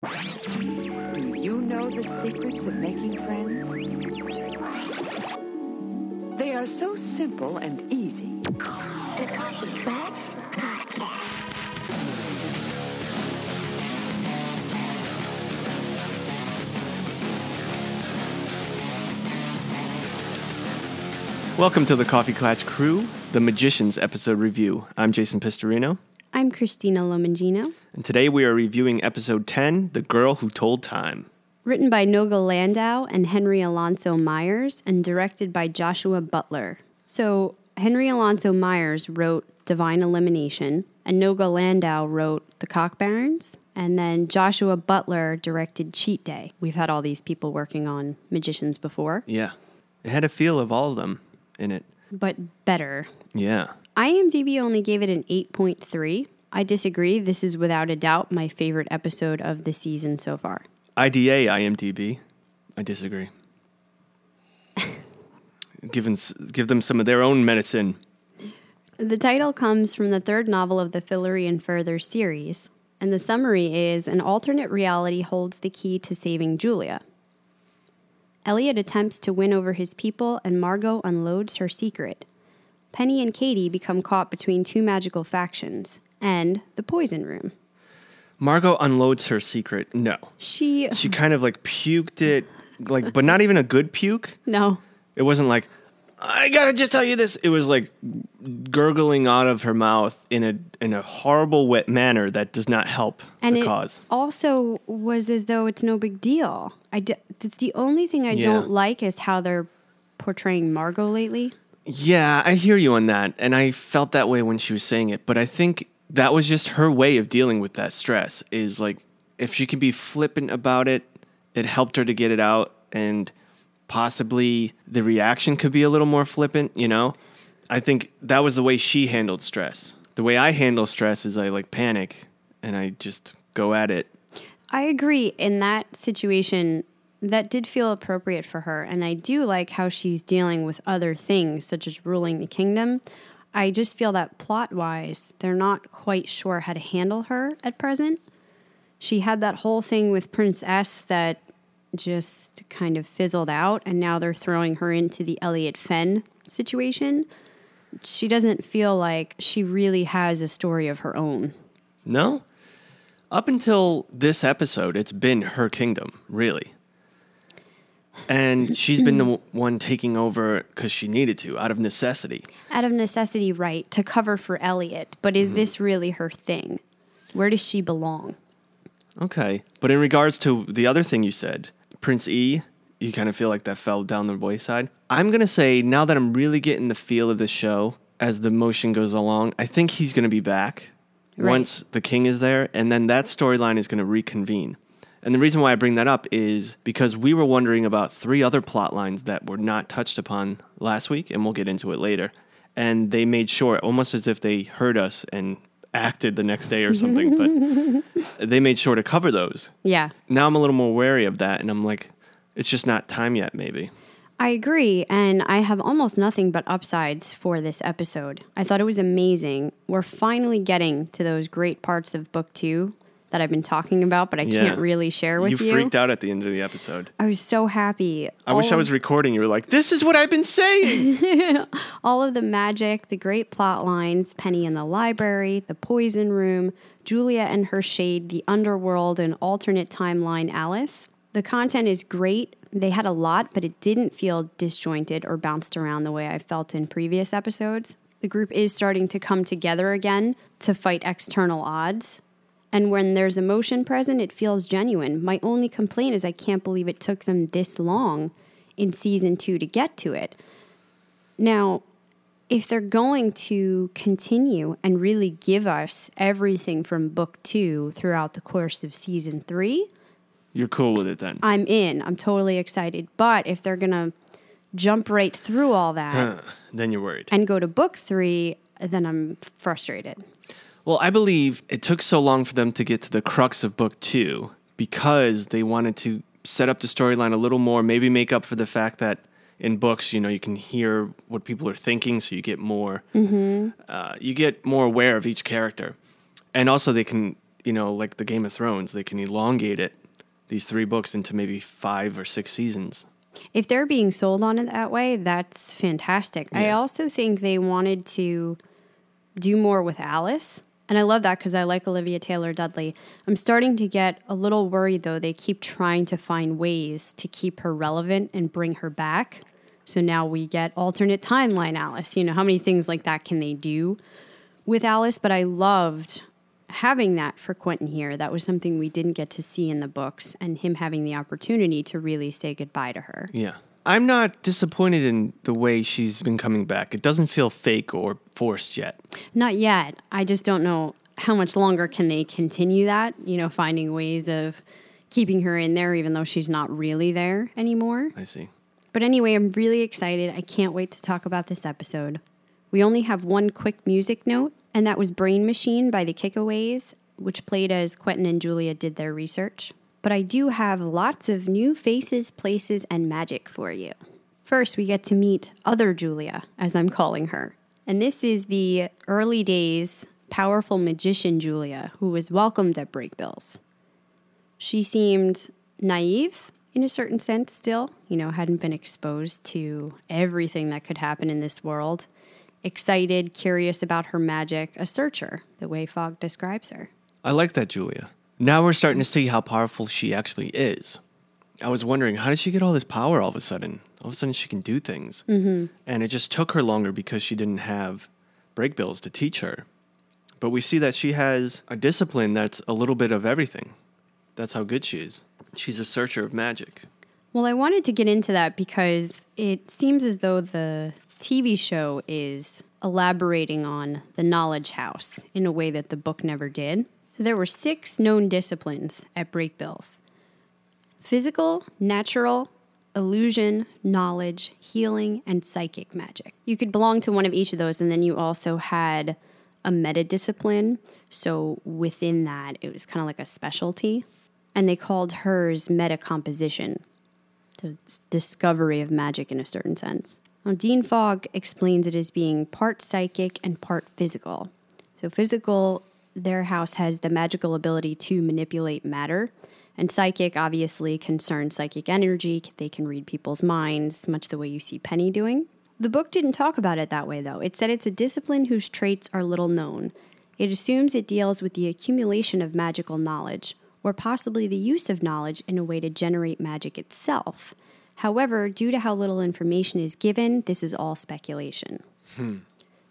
Do you know the secrets of making friends? They are so simple and easy. The Coffee Klatch Podcast. Welcome to the Coffee Klatch Crew, the Magicians episode review. I'm Jason Pistorino, I'm Cristina Lomangino. and today we are reviewing episode 10, The Girl Who Told Time. Written by Noga Landau and Henry Alonso Myers and directed by Joshua Butler. So, Henry Alonso Myers wrote Divine Elimination, and Noga Landau wrote The Cock Barons, and then Joshua Butler directed Cheat Day. We've had all these people working on Magicians before, Yeah, it had a feel of all of them in it. but better. Yeah. IMDb only gave it an 8.3. I disagree. This is without a doubt my favorite episode of the season so far. IDA IMDb. I disagree. Given, s- give them some of their own medicine. The title comes from the third novel of the Fillory and Further series, and the summary is an alternate reality holds the key to saving Julia. Eliot attempts to win over his people, and Margo unloads her secret. Penny and Kady become caught between two magical factions and the poison room. Margo unloads her secret. No. She. She kind of like puked it, like, but not even a good puke. No. It wasn't like, I gotta just tell you this. It was like gurgling out of her mouth in a in a horrible wet manner that does not help And the it cause. also was as though it's no big deal. I d- that's the only thing I Yeah. don't like is how they're portraying Margo lately. Yeah, I hear you on that, and I felt that way when she was saying it. But I think that was just her way of dealing with that stress. Is like if she can be flippant about it, it helped her to get it out, and possibly the reaction could be a little more flippant. You know, I think that was the way she handled stress. The way I handle stress is I like panic and I just go at it. I agree. In that situation, that did feel appropriate for her. And I do like how she's dealing with other things, such as ruling the kingdom. I just feel that plot wise, they're not quite sure how to handle her at present. She had that whole thing with Prince Ess that just kind of fizzled out. And now they're throwing her into the Eliot Fen situation. She doesn't feel like she really has a story of her own. No? Up until this episode, it's been her kingdom, really. And she's been the one taking over because she needed to, out of necessity. out of necessity, right, to cover for Eliot. But is mm-hmm. this really her thing? Where does she belong? Okay. But in regards to the other thing you said, Prince E, you kind of feel like that fell down the wayside. I'm going to say, now that I'm really getting the feel of the show as the motion goes along, I think he's going to be back Right. once the king is there, and then that storyline is going to reconvene. And the reason why I bring that up is because we were wondering about three other plot lines that were not touched upon last week, and we'll get into it later. And they made sure, almost as if they heard us and acted the next day or something, but they made sure to cover those Yeah, now I'm a little more wary of that, and I'm like, it's just not time yet, maybe. I agree. And I have almost nothing but upsides for this episode. I thought it was amazing. We're finally getting to those great parts of book two that I've been talking about, but I Yeah. can't really share with you you. freaked out at the end of the episode. I was so happy. I wish I was recording. You were like, "This is what I've been saying." all of the magic, the great plot lines, Penny in the library, the poison room, Julia and her shade, the underworld, and alternate timeline Alice. The content is great. They had a lot, but it didn't feel disjointed or bounced around the way I felt in previous episodes. The group is starting to come together again to fight external odds. And when there's emotion present, it feels genuine. My only complaint is I can't believe it took them this long in season two to get to it. Now, if they're going to continue and really give us everything from book two throughout the course of season three, You're cool with it then. I'm in. I'm totally excited. But if they're going to jump right through all that Huh. Then you're worried. and go to book three, then I'm frustrated. Well, I believe it took so long for them to get to the crux of book two because they wanted to set up the storyline a little more, maybe make up for the fact that in books, you know, you can hear what people are thinking, so you get more, uh, you get more aware of each character, and also they can you know, like the Game of Thrones, they can elongate it, these three books, into maybe five or six seasons. If they're being sold on it that way, that's fantastic. I also think they wanted to do more with Alice. And I love that because I like Olivia Taylor Dudley. I'm starting to get a little worried though. They keep trying to find ways to keep her relevant and bring her back. So now we get alternate timeline Alice. You know, how many things like that can they do with Alice? But I loved having that for Quentin here. That was something we didn't get to see in the books, and him having the opportunity to really say goodbye to her. Yeah. I'm not disappointed in the way she's been coming back. It doesn't feel fake or forced yet. Not yet. I just don't know how much longer can they continue that, you know, finding ways of keeping her in there even though she's not really there anymore. I see. But anyway, I'm really excited. I can't wait to talk about this episode. We only have one quick music note, and that was Brain Machine by the Kickaways, which played as Quentin and Julia did their research. But I do have lots of new faces, places, and magic for you. First, we get to meet other Julia, as I'm calling her. And this is the early days powerful magician Julia, who was welcomed at Brakebills. She seemed naive in a certain sense still, you know, hadn't been exposed to everything that could happen in this world. Excited, curious about her magic, a searcher, the way Fogg describes her. I like that, Julia. Now we're starting to see how powerful she actually is. I was wondering, how did she get all this power all of a sudden? All of a sudden, she can do things. Mm-hmm. And it just took her longer because she didn't have Brakebills to teach her. But we see that she has a discipline that's a little bit of everything. That's how good she is. She's a searcher of magic. Well, I wanted to get into that because it seems as though the TV show is elaborating on the knowledge house in a way that the book never did. So there were six known disciplines at Brakebills physical, natural, illusion, knowledge, healing, and psychic magic. You could belong to one of each of those, and then you also had a meta discipline. So within that, it was kind of like a specialty. And they called hers meta composition, the discovery of magic in a certain sense. Now, Dean Fogg explains it as being part psychic and part physical. So, physical, their house has the magical ability to manipulate matter. And psychic obviously concerns psychic energy. They can read people's minds, much the way you see Penny doing. The book didn't talk about it that way, though. It said it's a discipline whose traits are little known. It assumes it deals with the accumulation of magical knowledge, or possibly the use of knowledge in a way to generate magic itself. However, due to how little information is given, this is all speculation. Hmm.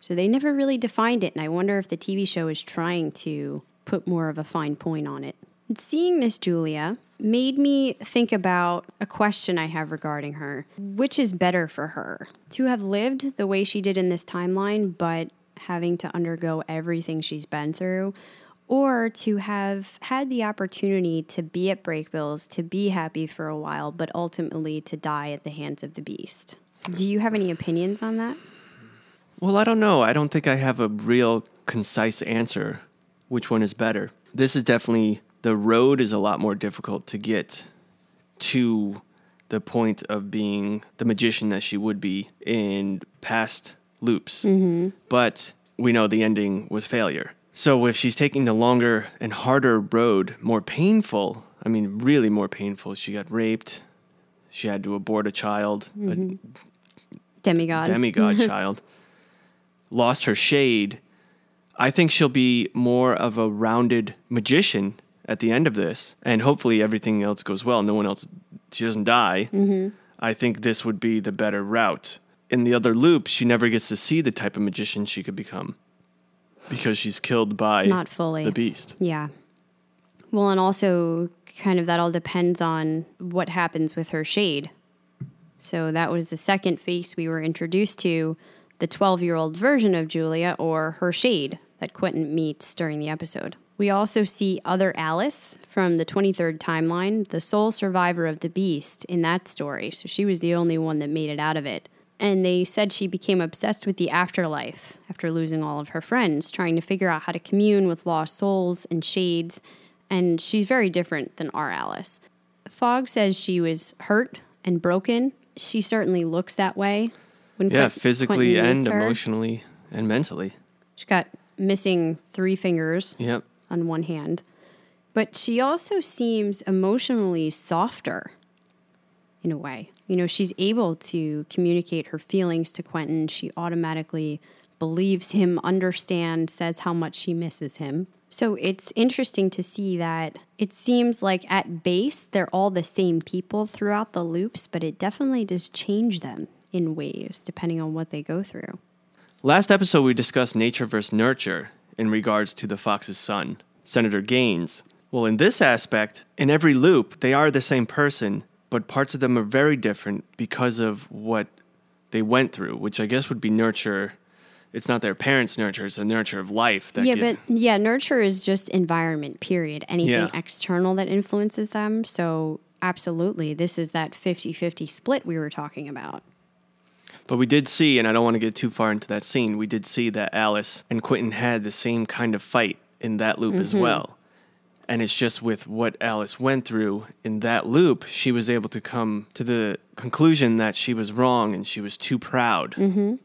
So they never really defined it, and I wonder if the TV show is trying to put more of a fine point on it. And seeing this Julia made me think about a question I have regarding her. Which is better for her? To have lived the way she did in this timeline, but having to undergo everything she's been through, or to have had the opportunity to be at Brakebills, to be happy for a while, but ultimately to die at the hands of the beast. Do you have any opinions on that? Well, I don't know. I don't think I have a real concise answer which one is better. This is definitely the road is a lot more difficult to get to the point of being the magician that she would be in past loops. Mm-hmm. But we know the ending was failure. So if she's taking the longer and harder road, more painful, I mean, really more painful, she got raped, she had to abort a child, a mm-hmm. Demigod. demigod child, lost her shade. I think she'll be more of a rounded magician at the end of this, and hopefully everything else goes well. No one else, she doesn't die. Mm-hmm. I think this would be the better route. In the other loop, she never gets to see the type of magician she could become because she's killed by Not fully. the beast. Yeah. Well, and also kind of that all depends on what happens with her shade. So that was the second face we were introduced to, the 12 year old version of Julia or her shade that Quentin meets during the episode. We also see other Alice from the 23rd timeline, the sole survivor of the beast in that story. So she was the only one that made it out of it. And they said she became obsessed with the afterlife after losing all of her friends, trying to figure out how to commune with lost souls and shades. And she's very different than our Alice. Fogg says she was hurt and broken. She certainly looks that way. When Yeah, physically Quentin and her. emotionally and mentally. She's got missing three fingers Yep. on one hand. But she also seems emotionally softer in a way. You know, she's able to communicate her feelings to Quentin. She automatically believes him, understands, says how much she misses him. So it's interesting to see that it seems like at base they're all the same people throughout the loops, but it definitely does change them in ways depending on what they go through. Last episode, we discussed nature versus nurture in regards to the fox's son, Senator Gaines. Well, in this aspect, in every loop, they are the same person, but parts of them are very different because of what they went through, which I guess would be nurture. It's not their parents' nurture, it's the nurture of life. That yeah, get- but yeah, nurture is just environment, period. Anything Yeah. external that influences them. So, absolutely, this is that 50 50 split we were talking about. But we did see, and I don't want to get too far into that scene, we did see that Alice and Quentin had the same kind of fight in that loop as mm-hmm. well. And it's just with what Alice went through in that loop, she was able to come to the conclusion that she was wrong and she was too proud. Mm-hmm.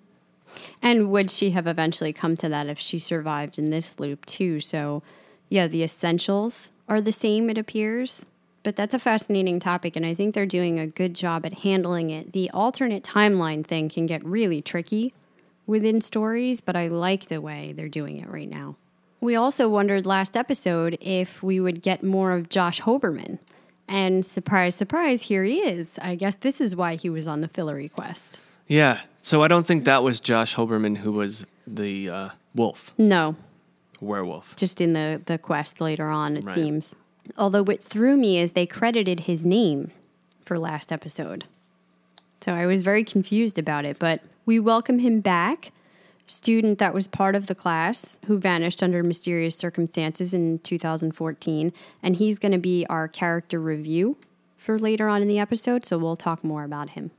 And would she have eventually come to that if she survived in this loop too? So, yeah, the essentials are the same, it appears. But that's a fascinating topic, and I think they're doing a good job at handling it. The alternate timeline thing can get really tricky within stories, but I like the way they're doing it right now. We also wondered last episode if we would get more of Josh Hoberman. And surprise, surprise, here he is. I guess this is why he was on the Fillory quest. Yeah. So I don't think that was Josh Hoberman who was the uh, wolf, No, werewolf. just in the, the quest later on, it Right. seems. Although what threw me is they credited his name for last episode. So I was very confused about it, but we welcome him back. Student that was part of the class who vanished under mysterious circumstances in 2014. And he's going to be our character review for later on in the episode, so we'll talk more about him.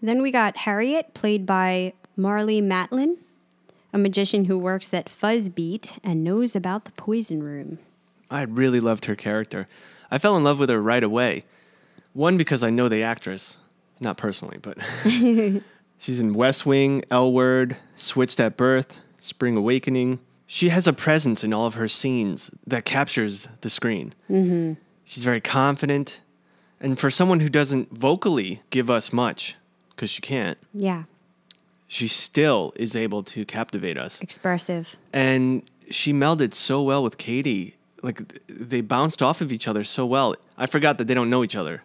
Then we got Harriet, played by Marlee Matlin, a magician who works at Fuzzbeat and knows about the poison room. I really loved her character. I fell in love with her right away. One, because I know the actress, not personally, but she's in West Wing, L Word, Switched at Birth, Spring Awakening. She has a presence in all of her scenes that captures the screen. Mm-hmm. She's very confident. And for someone who doesn't vocally give us much, because she can't, Yeah, she still is able to captivate us expressive. and she melded so well with Kady. Like they bounced off of each other so well. I forgot that they don't know each other.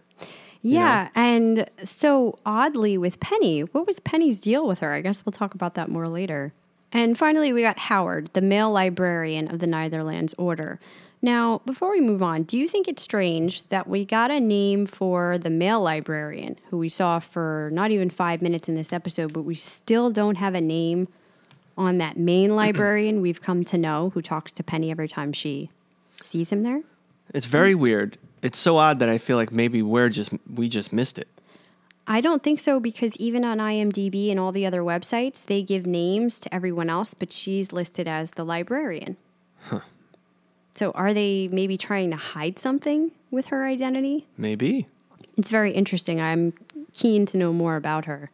Yeah, and so oddly with Penny, what was Penny's deal with her? I guess we'll talk about that more later. And finally, we got Howard, the male librarian of the Neitherlands Order. Now, before we move on, do you think it's strange that we got a name for the male librarian, who we saw for not even five minutes in this episode, but we still don't have a name on that main librarian we've come to know who talks to Penny every time she sees him there? It's very weird. It's so odd that I feel like maybe we're just we just missed it. I don't think so because even on IMDb and all the other websites, they give names to everyone else, but she's listed as the librarian. Huh. So are they maybe trying to hide something with her identity? Maybe. It's very interesting. I'm keen to know more about her.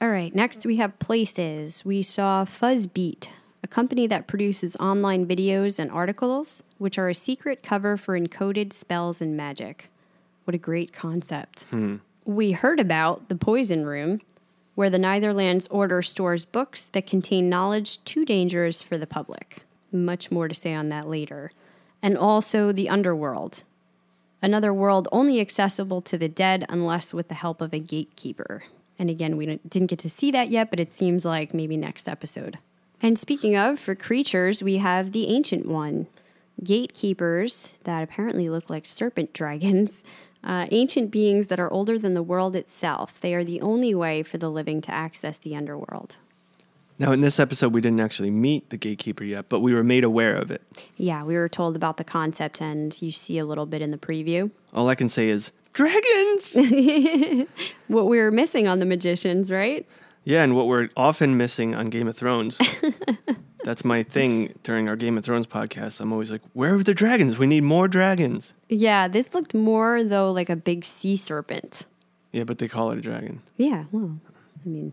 All right, next we have places. We saw Fuzzbeat, a company that produces online videos and articles, which are a secret cover for encoded spells and magic. What a great concept. Hmm. We heard about the Poison Room, where the Neitherlands Order stores books that contain knowledge too dangerous for the public. Much more to say on that later. And also the Underworld, another world only accessible to the dead unless with the help of a gatekeeper. And again, we didn't get to see that yet, but it seems like maybe next episode. And speaking of, for creatures, we have the Ancient One. Gatekeepers that apparently look like serpent dragons. Uh, ancient beings that are older than the world itself. They are the only way for the living to access the underworld. Now in this episode we didn't actually meet the gatekeeper yet, but we were made aware of it. Yeah, we were told about the concept, and you see a little bit in the preview. All I can say is dragons. What we were missing on the magicians, right? Yeah, and what we're often missing on Game of Thrones. That's my thing during our Game of Thrones podcast. I'm always like, "Where are the dragons? We need more dragons." Yeah, this looked more though like a big sea serpent. Yeah, but they call it a dragon. Yeah, well, I mean,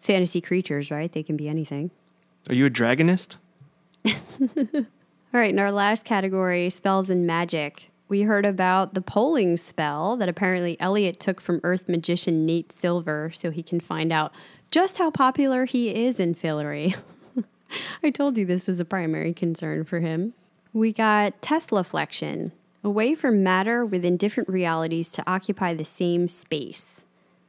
fantasy creatures, right? They can be anything. Are you a dragonist? All right, in our last category, spells and magic, we heard about the polling spell that apparently Eliot took from Earth magician Nate Silver so he can find out just how popular he is in Fillory. I told you this was a primary concern for him. We got Tesla flexion, a way for matter within different realities to occupy the same space.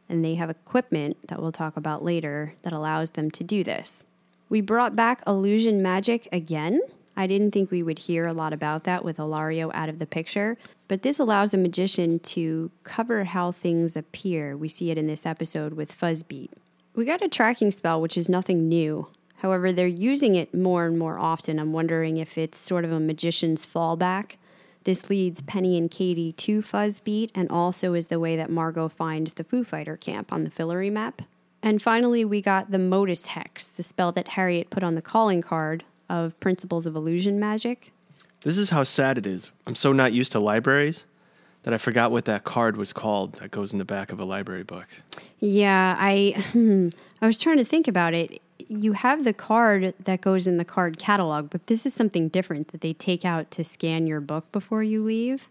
And they have equipment that we'll talk about later that allows them to do this. We brought back illusion magic again. I didn't think we would hear a lot about that with Ilario out of the picture, but this allows a magician to cover how things appear. We see it in this episode with Fuzzbeat. We got a tracking spell, which is nothing new. However, they're using it more and more often. I'm wondering if it's sort of a magician's fallback. This leads Penny and Kady to Fuzzbeat and also is the way that Margo finds the Foo Fighter camp on the Fillory map. And finally, we got the Modus Hex, the spell that Harriet put on the calling card of Principles of Illusion Magic. This is how sad it is. I'm so not used to libraries that I forgot what that card was called that goes in the back of a library book. Yeah, I hmm, I was trying to think about it. You have the card that goes in the card catalog, but this is something different that they take out to scan your book before you leave.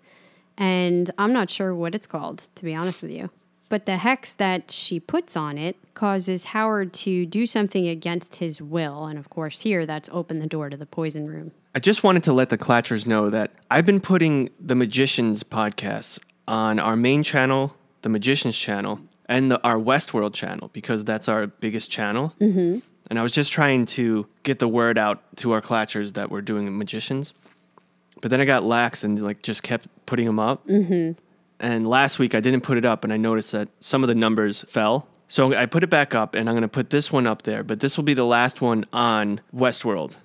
And I'm not sure what it's called, to be honest with you. But the hex that she puts on it causes Howard to do something against his will. And of course, here that's open the door to the poison room. I just wanted to let the Klatchers know that I've been putting the Magicians podcasts on our main channel, the Magicians channel, and the, our Westworld channel because that's our biggest channel. Mm-hmm. And I was just trying to get the word out to our Klatchers that we're doing Magicians. But then I got lax and like just kept putting them up. Mm-hmm. And last week I didn't put it up, and I noticed that some of the numbers fell. So I put it back up, and I'm going to put this one up there. But this will be the last one on Westworld,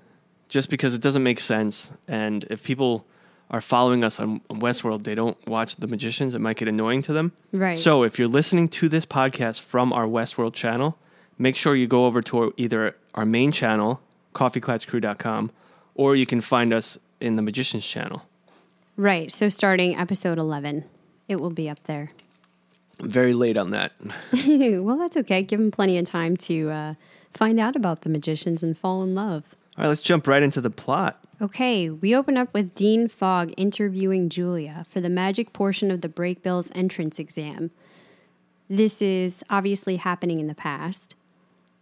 just because it doesn't make sense. And if people are following us on, Westworld, they don't watch The Magicians. It might get annoying to them. Right. So if you're listening to this podcast from our Westworld channel, make sure you go over to our, either our main channel, coffeeklatchcrew.com, or you can find us in the Magicians channel. Right. So starting episode 11, it will be up there. I'm very late on that. well, that's okay. Give them plenty of time to uh, find out about the magicians and fall in love. All right, let's jump right into the plot. Okay, we open up with Dean Fogg interviewing Julia for the magic portion of the Break Brakebills entrance exam. This is obviously happening in the past.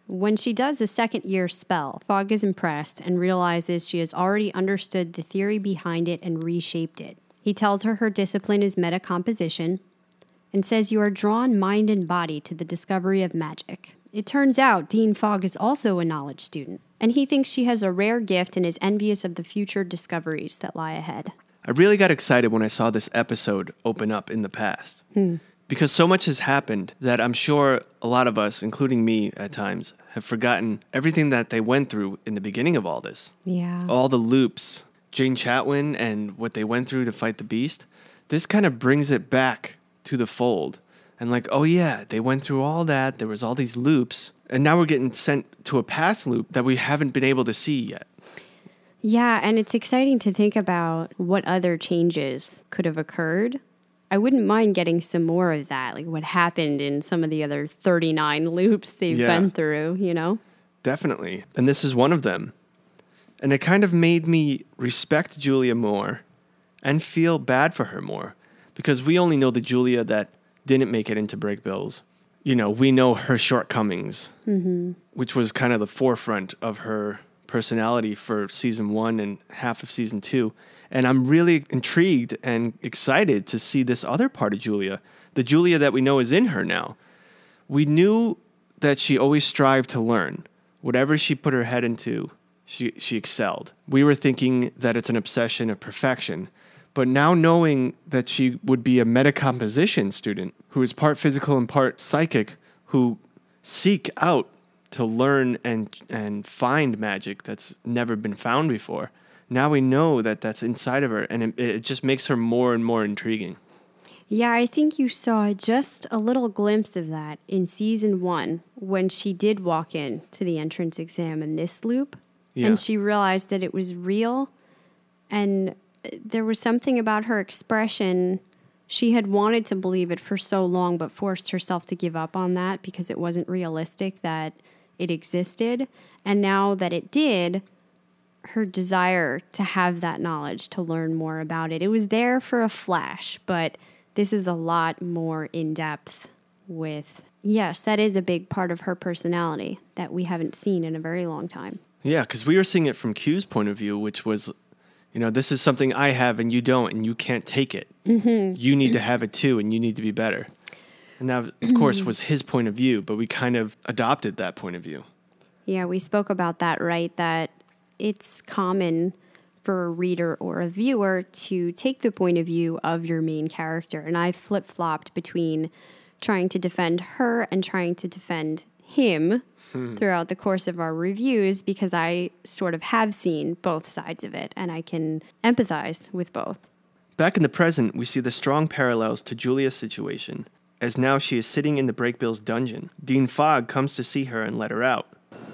When she does the second year spell, Fogg is impressed and realizes she has already understood the theory behind it and reshaped it. He tells her her discipline is metacomposition and says you are drawn mind and body to the discovery of magic. It turns out Dean Fogg is also a knowledge student, and he thinks she has a rare gift and is envious of the future discoveries that lie ahead. I really got excited when I saw this episode open up in the past. Hmm. Because so much has happened that I'm sure a lot of us, including me at times, have forgotten everything that they went through in the beginning of all this. Yeah. All the loops, Jane Chatwin and what they went through to fight the beast. This kind of brings it back to the fold. And like, oh yeah, they went through all that. There was all these loops, and now we're getting sent to a past loop that we haven't been able to see yet. Yeah, and it's exciting to think about what other changes could have occurred. I wouldn't mind getting some more of that, like what happened in some of the other 39 loops they've Yeah. been through, you know? Definitely. And this is one of them. And it kind of made me respect Julia more and feel bad for her more because we only know the Julia that didn't make it into Brakebills. You know, we know her shortcomings, mm-hmm. which was kind of the forefront of her personality for season one and half of season two. And I'm really intrigued and excited to see this other part of Julia, the Julia that we know is in her now we knew that she always strived to learn. Whatever she put her head into, she, she excelled. We were thinking that it's an obsession of perfection. But now knowing that she would be a metacomposition student who is part physical and part psychic, who seek out to learn and, and find magic that's never been found before, now we know that that's inside of her. And it, it just makes her more and more intriguing. Yeah, I think you saw just a little glimpse of that in season one when she did walk in to the entrance exam in this loop Yeah. and she realized that it was real and uh, there was something about her expression. She had wanted to believe it for so long, but forced herself to give up on that because it wasn't realistic that it existed. And now that it did, her desire to have that knowledge, to learn more about it. It was there for a flash, but this is a lot more in depth with yes, that is a big part of her personality that we haven't seen in a very long time. Yeah, because we were seeing it from Q's point of view, which was, you know, this is something I have and you don't, and you can't take it. Mm-hmm. You need to have it too, and you need to be better. And that, of course, was his point of view, but we kind of adopted that point of view. Yeah, we spoke about that, right? That it's common for a reader or a viewer to take the point of view of your main character. And I flip flopped between trying to defend her and trying to defend him hmm. throughout the course of our reviews because I sort of have seen both sides of it and I can empathize with both. Back in the present, we see the strong parallels to Julia's situation, as now she is sitting in the Brakebills dungeon. Dean Fogg comes to see her and let her out.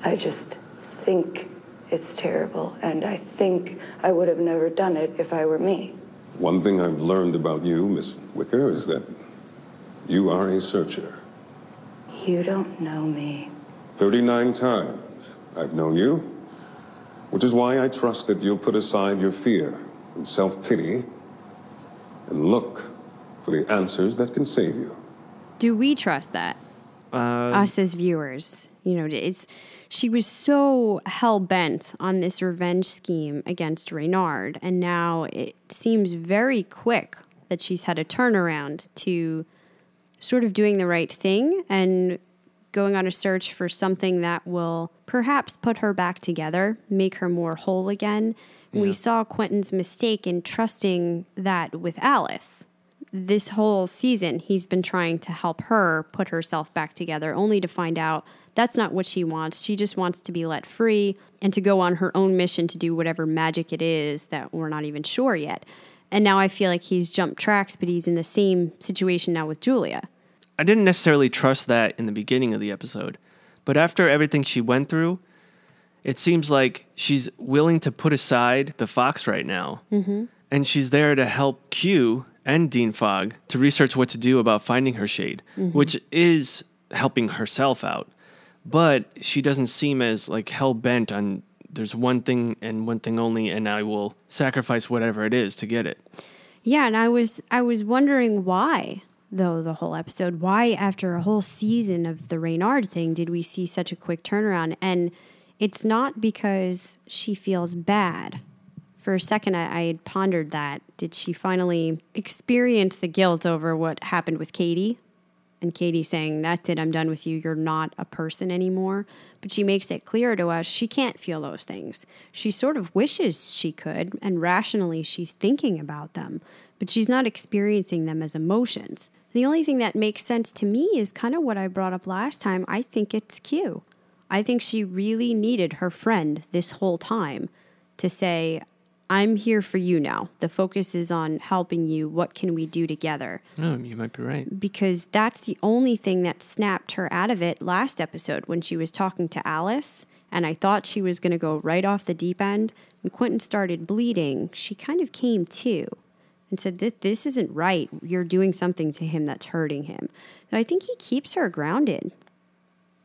I just think it's terrible, and I think I would have never done it if I were me. One thing I've learned about you, Miss Wicker, is that you are a searcher. You don't know me. 39 times I've known you, which is why I trust that you'll put aside your fear and self pity and look for the answers that can save you. Do we trust that? Uh, Us as viewers. You know, it's she was so hell bent on this revenge scheme against Reynard, and now it seems very quick that she's had a turnaround to sort of doing the right thing and going on a search for something that will perhaps put her back together, make her more whole again. We saw Quentin's mistake in trusting that with Alice. This whole season, he's been trying to help her put herself back together, only to find out that's not what she wants. She just wants to be let free and to go on her own mission to do whatever magic it is that we're not even sure yet. And now I feel like he's jumped tracks, but he's in the same situation now with Julia. I didn't necessarily trust that in the beginning of the episode, but after everything she went through, it seems like she's willing to put aside the fox right now. Mm-hmm. And she's there to help Q and Dean Fogg to research what to do about finding her shade, which is helping herself out. But she doesn't seem as like hell bent on there's one thing and one thing only, and I will sacrifice whatever it is to get it. Yeah, and I was I was wondering why though the whole episode why after a whole season of the Reynard thing did we see such a quick turnaround and it's not because she feels bad. For a second, I, had pondered that. Did she finally experience the guilt over what happened with Kady? And Kady saying, That's it, I'm done with you. You're not a person anymore. But she makes it clear to us she can't feel those things. She sort of wishes she could, and rationally she's thinking about them, but she's not experiencing them as emotions. The only thing that makes sense to me is kind of what I brought up last time. I think it's Q. I think she really needed her friend this whole time to say, I'm here for you now. The focus is on helping you. What can we do together? Oh, you might be right. because that's the only thing that snapped her out of it last episode when she was talking to Alice. And I thought she was going to go right off the deep end. When Quentin started bleeding, she kind of came to and said, "Th- This isn't right. You're doing something to him that's hurting him. So I think he keeps her grounded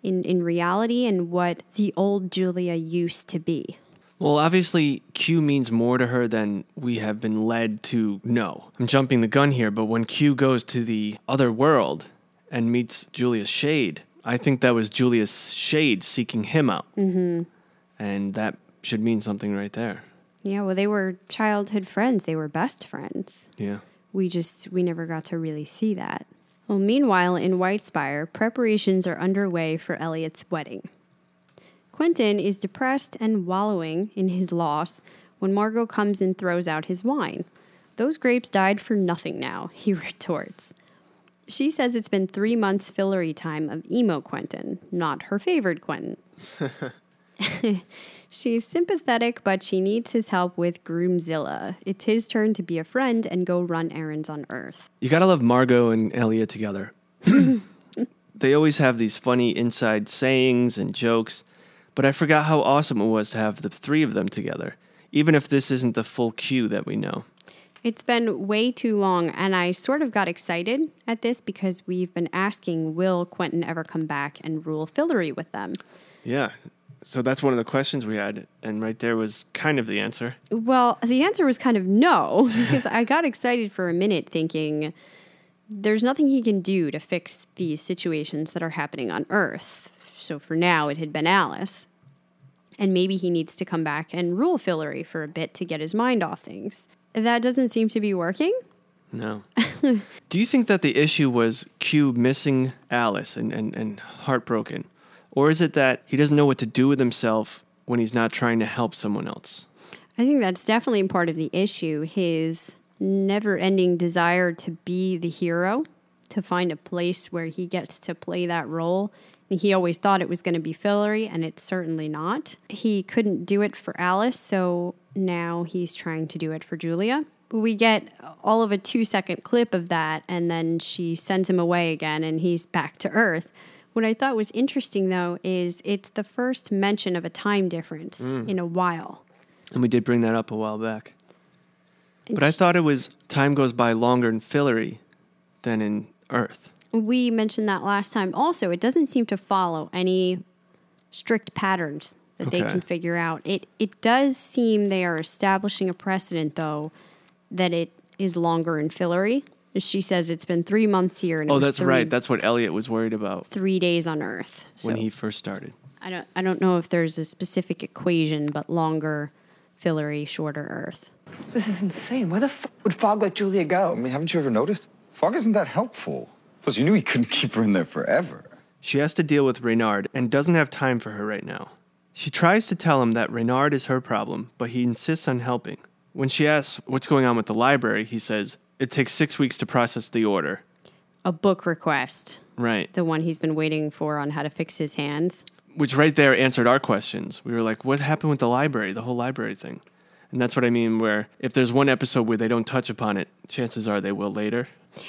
in, in reality and what the old Julia used to be. Well, obviously, Q means more to her than we have been led to know. I'm jumping the gun here, but when Q goes to the other world and meets Julia's shade, I think that was Julia's shade seeking him out. Mm-hmm. And that should mean something right there. Yeah, well, they were childhood friends, they were best friends. Yeah. we just we never got to really see that. Well, meanwhile, in Whitespire, preparations are underway for Eliot's wedding. Quentin is depressed and wallowing in his loss when Margo comes and throws out his wine. Those grapes died for nothing now, he retorts. She says it's been three months Fillory time of emo Quentin, not her favorite Quentin. She's sympathetic, but she needs his help with Groomzilla. It's his turn to be a friend and go run errands on Earth. You gotta love Margo and Eliot together. they always have these funny inside sayings and jokes, but I forgot how awesome it was to have the three of them together, even if this isn't the full queue that we know. It's been way too long, and I sort of got excited at this because we've been asking will Quentin ever come back and rule Fillory with them? Yeah. So that's one of the questions we had, and right there was kind of the answer. Well, the answer was kind of no, because I got excited for a minute thinking there's nothing he can do to fix these situations that are happening on Earth. So for now, it had been Alice. And maybe he needs to come back and rule Fillory for a bit to get his mind off things. That doesn't seem to be working. No. Do you think that the issue was Q missing Alice and, and, and heartbroken? Or is it that he doesn't know what to do with himself when he's not trying to help someone else? I think that's definitely part of the issue. His never ending desire to be the hero, to find a place where he gets to play that role. And he always thought it was going to be Fillory, and it's certainly not. He couldn't do it for Alice, so now he's trying to do it for Julia. We get all of a two second clip of that, and then she sends him away again, and he's back to Earth. What I thought was interesting, though, is it's the first mention of a time difference mm. in a while. And we did bring that up a while back. But I thought it was time goes by longer in Fillory than in Earth. we mentioned that last time also it doesn't seem to follow any strict patterns that they can figure out it it does seem they are establishing a precedent though that it is longer in Fillory she says it's been three months here and Oh, that's three, right. That's what Eliot was worried about three days on earth so when he first started. I don't I don't know if there's a specific equation but longer Fillory shorter earth This is insane. Where the f would Fogg let Julia go? I mean, haven't you ever noticed? Fogg isn't that helpful. Plus, you knew he couldn't keep her in there forever. She has to deal with Reynard and doesn't have time for her right now. She tries to tell him that Reynard is her problem, but he insists on helping. When she asks what's going on with the library, he says, It takes six weeks to process the order. a book request Right. the one he's been waiting for on how to fix his hands Which right there answered our questions. We were like, What happened with the library, the whole library thing? And that's what I mean, where if there's one episode where they don't touch upon it, chances are they will later.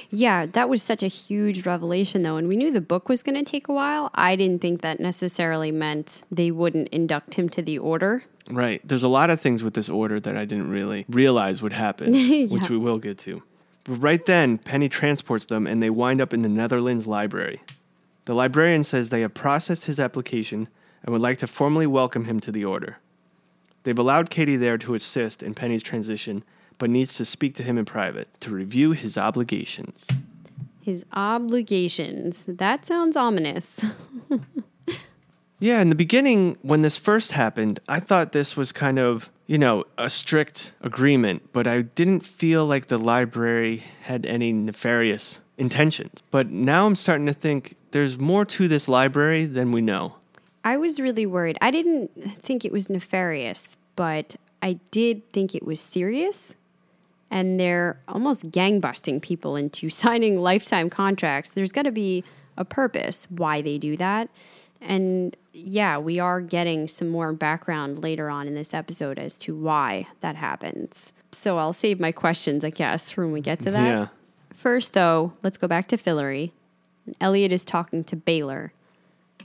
Yeah, that was such a huge revelation, though. And we knew the book was going to take a while. I didn't think that necessarily meant they wouldn't induct him to the order. Right. There's a lot of things with this order that I didn't really realize would happen, which we will get to. Right then, Penny transports them and they wind up in the Neitherlands library. The librarian says they have processed his application and would like to formally welcome him to the order. They've allowed Kady there to assist in Penny's transition, but needs to speak to him in private to review his obligations. His obligations. That sounds ominous. Yeah, in the beginning, when this first happened, I thought this was kind of, you know, a strict agreement, but I didn't feel like the library had any nefarious intentions. But now I'm starting to think there's more to this library than we know. I was really worried. I didn't think it was nefarious, but I did think it was serious. And they're almost gangbusting people into signing lifetime contracts. There's got to be a purpose why they do that. And yeah, we are getting some more background later on in this episode as to why that happens. So I'll save my questions, I guess, for when we get to that. Yeah. First, though, let's go back to Fillory. Eliot is talking to Baylor.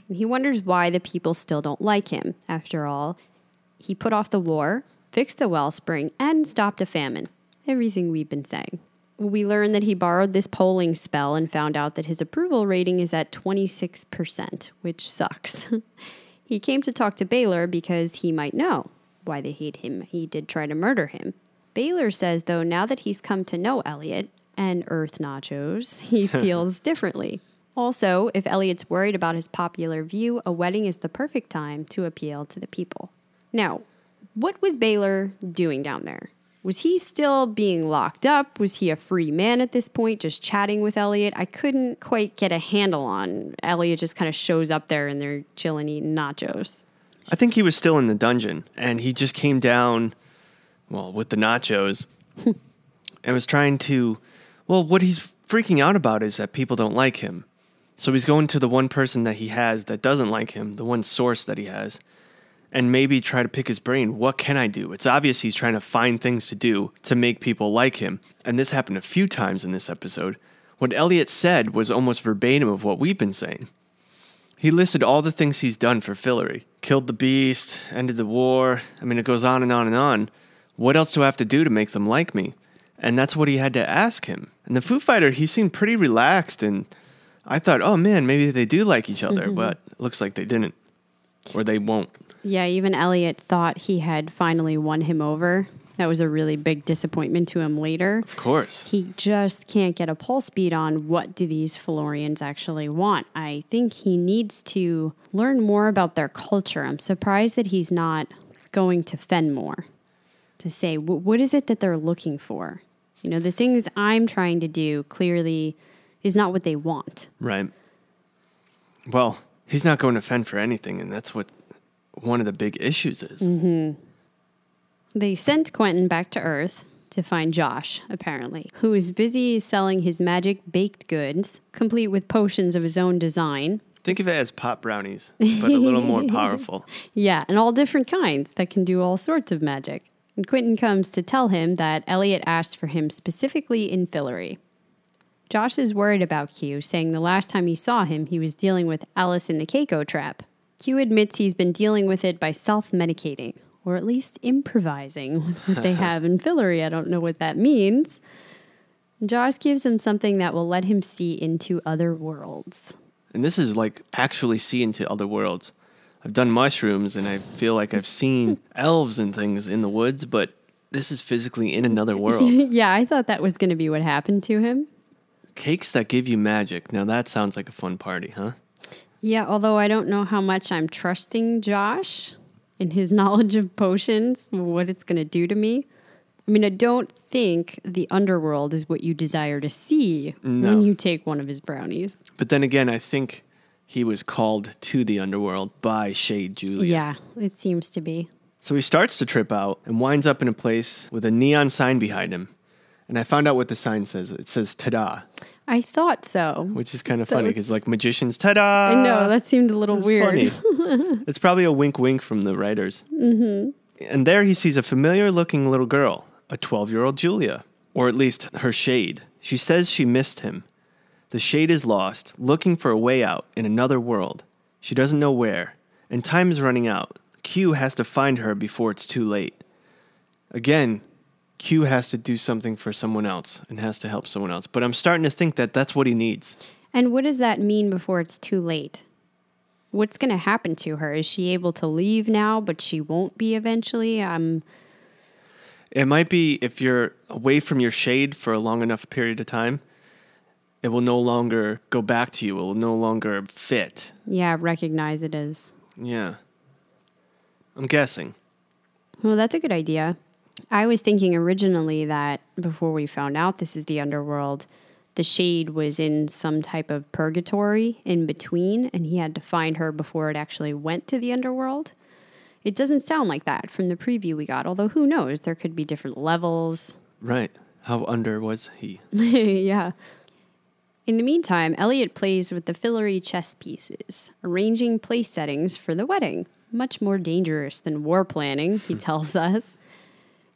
And he wonders why the people still don't like him. After all, he put off the war, fixed the wellspring, and stopped a famine. Everything we've been saying. We learn that he borrowed this polling spell and found out that his approval rating is at 26%, which sucks. he came to talk to Baylor because he might know why they hate him. He did try to murder him. Baylor says, though, now that he's come to know Eliot and Earth Nachos, he feels differently. Also, if Eliot's worried about his popular view, a wedding is the perfect time to appeal to the people. Now, what was Baylor doing down there? Was he still being locked up? Was he a free man at this point, just chatting with Eliot? I couldn't quite get a handle on. Eliot just kind of shows up there and they're chilling eating nachos. I think he was still in the dungeon and he just came down, well, with the nachos and was trying to, well, what he's freaking out about is that people don't like him. So he's going to the one person that he has that doesn't like him, the one source that he has, and maybe try to pick his brain. What can I do? It's obvious he's trying to find things to do to make people like him. And this happened a few times in this episode. What Eliot said was almost verbatim of what we've been saying. He listed all the things he's done for Fillory killed the beast, ended the war. I mean, it goes on and on and on. What else do I have to do to make them like me? And that's what he had to ask him. And the Foo Fighter, he seemed pretty relaxed. And I thought, oh man, maybe they do like each other, mm-hmm. but it looks like they didn't. Or they won't. Yeah, even Eliot thought he had finally won him over. That was a really big disappointment to him later. Of course. He just can't get a pulse beat on what do these Florians actually want. I think he needs to learn more about their culture. I'm surprised that he's not going to Fen more to say "Wh- what is it that they're looking for. You know, the things I'm trying to do clearly is not what they want. Right. Well, he's not going to fend for anything, and that's what one of the big issues is. Mm-hmm. They sent Quentin back to Earth to find Josh, apparently, who is busy selling his magic baked goods, complete with potions of his own design. Think of it as pop brownies, but a little more powerful. Yeah, and all different kinds that can do all sorts of magic. And Quentin comes to tell him that Eliot asked for him specifically in Fillory. Josh is worried about Q, saying the last time he saw him, he was dealing with Alice in the Keiko trap. Q admits he's been dealing with it by self medicating, or at least improvising with what they have in Fillory. I don't know what that means. Josh gives him something that will let him see into other worlds. And this is like actually see into other worlds. I've done mushrooms and I feel like I've seen elves and things in the woods, but this is physically in another world. yeah, I thought that was going to be what happened to him. Cakes that give you magic. Now that sounds like a fun party, huh? Yeah, although I don't know how much I'm trusting Josh in his knowledge of potions, what it's going to do to me. I mean, I don't think the underworld is what you desire to see No. when you take one of his brownies. But then again, I think he was called to the underworld by Shade Julia. Yeah, it seems to be. So he starts to trip out and winds up in a place with a neon sign behind him. And I found out what the sign says. It says "Tada," I thought so. which is kind of That funny because like magicians, ta da! I know, that seemed a little weird. funny. it's probably a wink, wink from the writers. Mm-hmm. And there he sees a familiar-looking little girl, a twelve-year-old Julia, or at least her shade. She says she missed him. The shade is lost, looking for a way out in another world. She doesn't know where, and time is running out. Q has to find her before it's too late. Again, Q has to do something for someone else and has to help someone else. But I'm starting to think that that's what he needs. And what does that mean before it's too late? What's going to happen to her? Is she able to leave now, but she won't be eventually? Um, It might be if you're away from your shade for a long enough period of time, it will no longer go back to you. It will no longer fit. yeah, recognize it as Yeah. I'm guessing. Well, that's a good idea. I was thinking originally that before we found out this is the underworld, the shade was in some type of purgatory in between, and he had to find her before it actually went to the underworld. It doesn't sound like that from the preview we got, although who knows? There could be different levels. Right. How under was he? yeah. In the meantime, Eliot plays with the Fillory chess pieces, arranging place settings for the wedding. Much more dangerous than war planning, he tells us.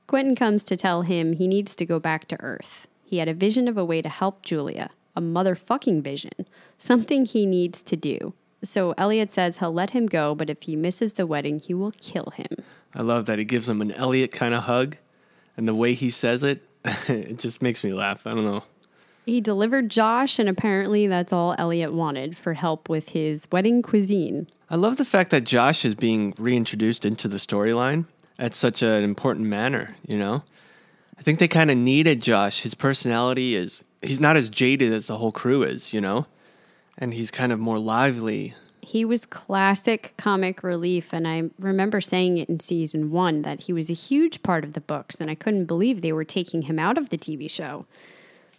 Quentin comes to tell him he needs to go back to Earth. He had a vision of a way to help Julia, a motherfucking vision, something he needs to do. So Eliot says he'll let him go, but if he misses the wedding, he will kill him. I love that he gives him an Eliot kind of hug, and the way he says it, it just makes me laugh. I don't know. He delivered Josh, and apparently that's all Eliot wanted for help with his wedding cuisine. I love the fact that Josh is being reintroduced into the storyline at such an important manner, you know? I think they kind of needed Josh. His personality is, he's not as jaded as the whole crew is, you know? And he's kind of more lively. He was classic comic relief, and I remember saying it in season one that he was a huge part of the books, and I couldn't believe they were taking him out of the TV show.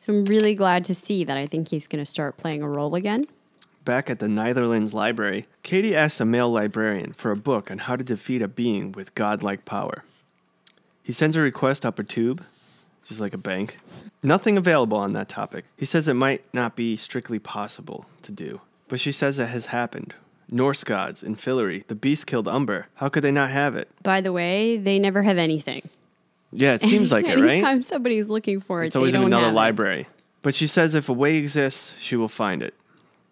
So I'm really glad to see that I think he's going to start playing a role again. Back at the Neitherlands Library, Kady asks a male librarian for a book on how to defeat a being with godlike power. He sends a request up a tube, just like a bank. Nothing available on that topic. He says it might not be strictly possible to do, but she says it has happened. Norse gods in Fillory, the beast killed Umber. How could they not have it? By the way, they never have anything. Yeah, it seems like it, right? Anytime somebody's looking for it, It's always in another have it. library. But she says if a way exists, she will find it.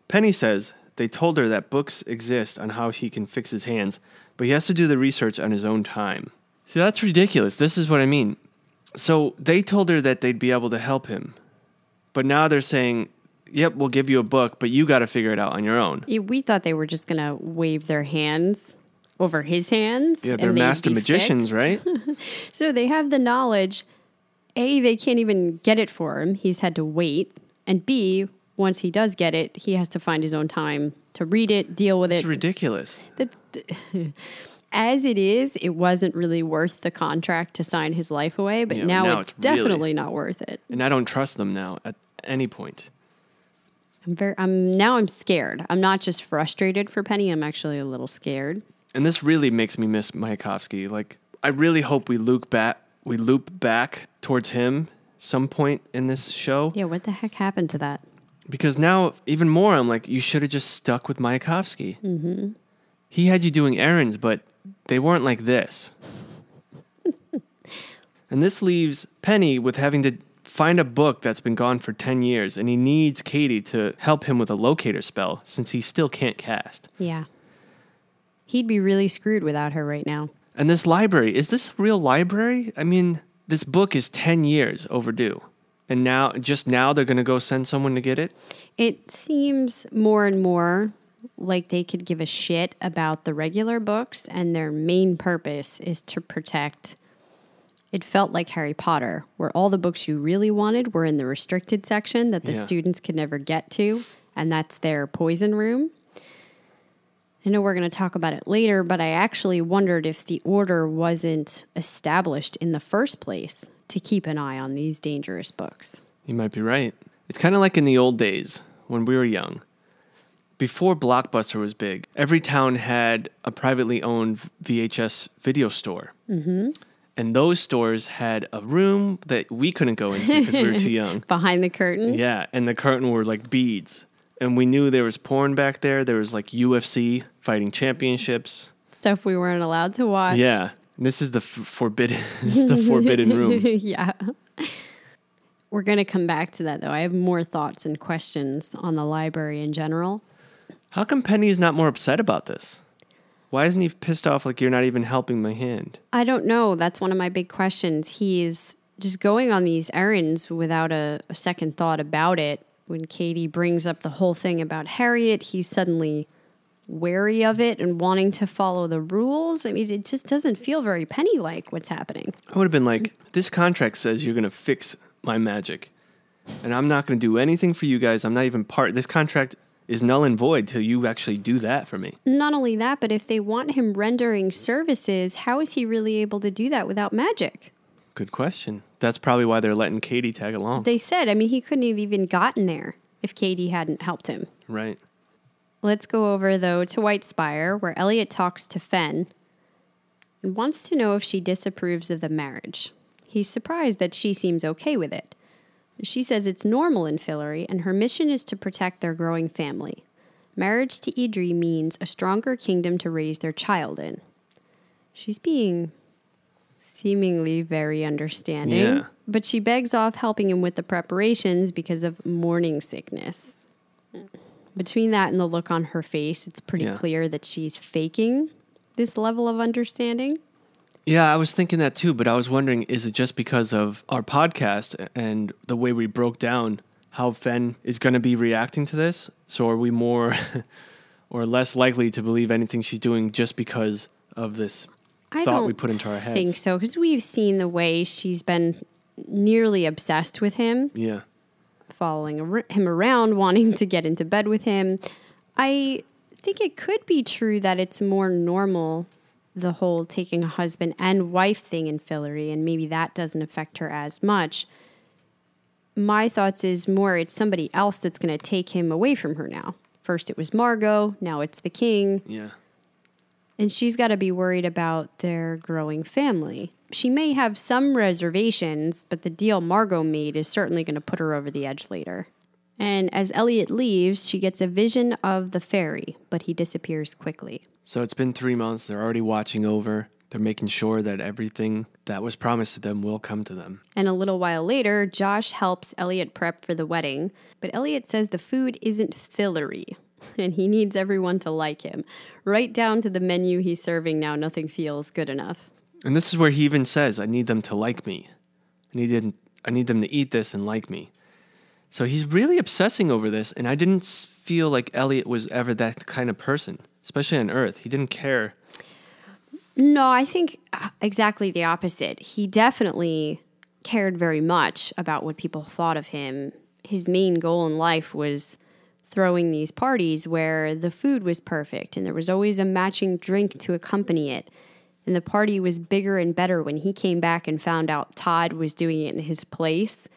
Penny says they told her that books exist on how he can fix his hands, but he has to do the research on his own time. See, that's ridiculous. This is what I mean. So they told her that they'd be able to help him, but now they're saying, yep, we'll give you a book, but you got to figure it out on your own. Yeah, We thought they were just going to wave their hands over his hands. Yeah, they're they'd master magicians, fixed. right? So they have the knowledge. A, they can't even get it for him. He's had to wait. And B, once he does get it, he has to find his own time to read it, deal with It's it. It's ridiculous. That- As it is, it wasn't really worth the contract to sign his life away, but Yeah, now, now it's, it's really- definitely not worth it. And I don't trust them now at any point. I'm very I'm now I'm scared. I'm not just frustrated for Penny, I'm actually a little scared. And this really makes me miss Mayakovsky. Like, I really hope we loop back, we loop back towards him some point in this show. Yeah, what the heck happened to that? Because now, even more, I'm like, you should have just stuck with Mayakovsky. Mm-hmm. He had you doing errands, but they weren't like this. and this leaves Penny with having to find a book that's been gone for 10 years, and he needs Kady to help him with a locator spell since he still can't cast. Yeah. He'd be really screwed without her right now. And this library, is this a real library? I mean, this book is 10 years overdue. And now, just now, they're going to go send someone to get it? It seems more and more like they could give a shit about the regular books, and their main purpose is to protect. It felt like Harry Potter, where all the books you really wanted were in the restricted section that the Yeah. students could never get to, and that's their poison room. I know we're going to talk about it later, but I actually wondered if the order wasn't established in the first place to keep an eye on these dangerous books. You might be right. It's kind of like in the old days when we were young. Before Blockbuster was big, every town had a privately owned VHS video store. Mm-hmm. And those stores had a room that we couldn't go into because we were too young. Behind the curtain, Yeah, and the curtain were like beads. And we knew there was porn back there. There was like UFC fighting championships. stuff we weren't allowed to watch. Yeah. And this is the f- forbidden this is the forbidden room. yeah. We're going to come back to that though. I have more thoughts and questions on the library in general. How come Penny is not more upset about this? Why isn't he pissed off like you're not even helping my hand? I don't know. That's one of my big questions. He's just going on these errands without a, a second thought about it. When Kady brings up the whole thing about Harriet, he's suddenly wary of it and wanting to follow the rules. I mean, it just doesn't feel very penny like what's happening. I would have been like, this contract says you're going to fix my magic. And I'm not going to do anything for you guys. I'm not even part. This contract is null and void till you actually do that for me. Not only that, but if they want him rendering services, how is he really able to do that without magic? Good question. That's probably why they're letting Kady tag along. They said, I mean, he couldn't have even gotten there if Kady hadn't helped him. right. Let's go over, though, to White Spire, where Eliot talks to Fen and wants to know if she disapproves of the marriage. He's surprised that she seems okay with it. She says it's normal in Fillory, and her mission is to protect their growing family. Marriage to Idri means a stronger kingdom to raise their child in. She's being seemingly very understanding, Yeah. but she begs off helping him with the preparations because of morning sickness. Between that and the look on her face, it's pretty Yeah. clear that she's faking this level of understanding. Yeah, I was thinking that too, but I was wondering is it just because of our podcast and the way we broke down how Fen is going to be reacting to this? So are we more or less likely to believe anything she's doing just because of this I thought we put into our heads? I think so because we've seen the way she's been nearly obsessed with him, Yeah. Following him around, wanting to get into bed with him. I think it could be true that it's more normal, the whole taking a husband and wife thing in Fillory, and maybe that doesn't affect her as much. My thoughts is more it's somebody else that's going to take him away from her now. First it was Margo, now it's the king. Yeah. And she's got to be worried about their growing family. She may have some reservations, but the deal Margo made is certainly going to put her over the edge later. And as Eliot leaves, she gets a vision of the fairy, but he disappears quickly. So it's been three months. They're already watching over. They're making sure that everything that was promised to them will come to them. And a little while later, Josh helps Eliot prep for the wedding, but Eliot says the food isn't Fillory and he needs everyone to like him. Right down to the menu he's serving now, nothing feels good enough. And this is where he even says, I need them to like me. I need them, I need them to eat this and like me. So he's really obsessing over this, and I didn't feel like Eliot was ever that kind of person, especially on Earth. He didn't care No, I think uh, exactly the opposite. He definitely cared very much about what people thought of him. His main goal in life was throwing these parties where the food was perfect and there was always a matching drink to accompany it. And the party was bigger and better when he came back and found out Todd was doing it in his place.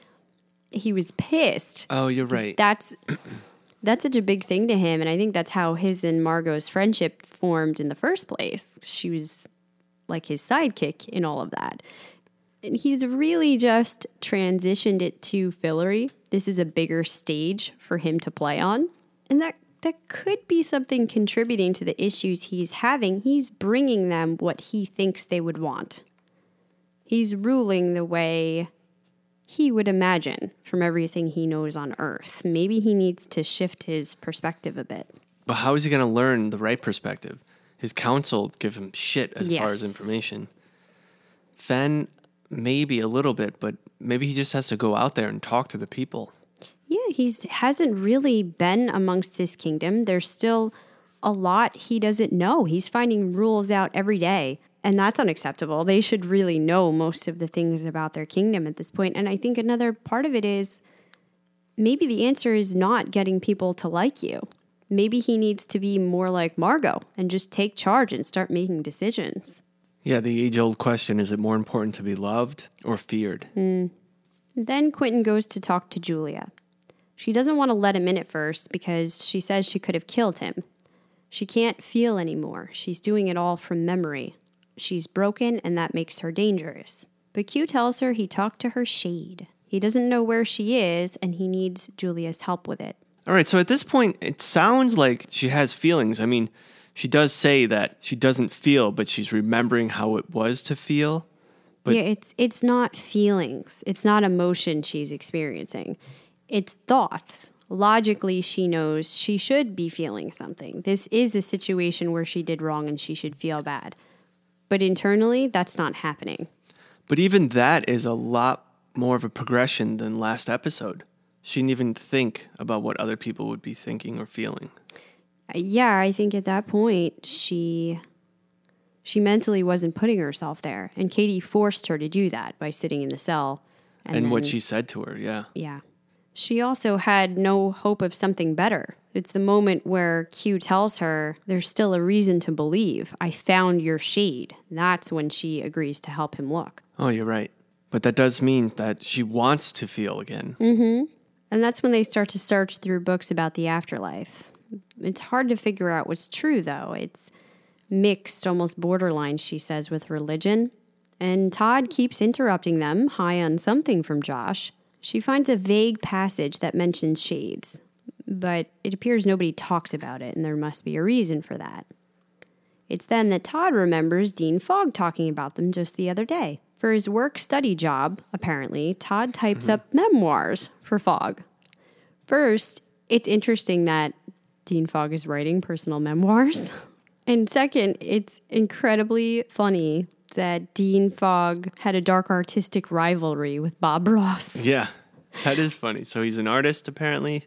He was pissed. Oh, you're right. That's that's such a big thing to him and I think that's how his and Margo's friendship formed in the first place. She was like his sidekick in all of that. And he's really just transitioned it to Fillory. This is a bigger stage for him to play on. And that that could be something contributing to the issues he's having. He's bringing them what he thinks they would want. He's ruling the way he would imagine from everything he knows on Earth. Maybe he needs to shift his perspective a bit. But how is he going to learn the right perspective? His counsel give him shit as far as information. Fen, maybe a little bit, but maybe he just has to go out there and talk to the people. He's hasn't really been amongst his kingdom. There's still a lot he doesn't know. He's finding rules out every day, and that's unacceptable. They should really know most of the things about their kingdom at this point. And I think another part of it is maybe the answer is not getting people to like you. Maybe he needs to be more like Margo and just take charge and start making decisions. Yeah, the age old question is it more important to be loved or feared? Mm. Then Quentin goes to talk to Julia. She doesn't want to let him in at first because she says she could have killed him. She can't feel anymore. She's doing it all from memory. She's broken, and that makes her dangerous. But Q tells her he talked to her shade. He doesn't know where she is, and he needs Julia's help with it. All right, so at this point, it sounds like she has feelings. I mean, she does say that she doesn't feel, but she's remembering how it was to feel. But- yeah, it's it's not feelings. It's not emotion she's experiencing. It's thoughts. Logically, she knows she should be feeling something. This is a situation where she did wrong and she should feel bad. But internally, that's not happening. But even that is a lot more of a progression than last episode. She didn't even think about what other people would be thinking or feeling. Uh, Yeah, I think at that point she she mentally wasn't putting herself there, and Kady forced her to do that by sitting in the cell. And, what then- she said to her, yeah. Yeah. She also had no hope of something better. It's the moment where Q tells her there's still a reason to believe. I found your shade. That's when she agrees to help him look. Oh, you're right. But that does mean that she wants to feel again. Mm-hmm. And that's when they start to search through books about the afterlife. It's hard to figure out what's true, though. It's mixed, almost borderline, she says, with religion. And Todd keeps interrupting them, high on something from Josh. She finds a vague passage that mentions shades, but it appears nobody talks about it, and there must be a reason for that. It's then that Todd remembers Dean Fogg talking about them just the other day. For his work study job, apparently, Todd types mm-hmm. up memoirs for Fogg. First, it's interesting that Dean Fogg is writing personal memoirs. And second, it's incredibly funny that Dean Fogg had a dark artistic rivalry with Bob Ross. Yeah, that is funny. So he's an artist, apparently.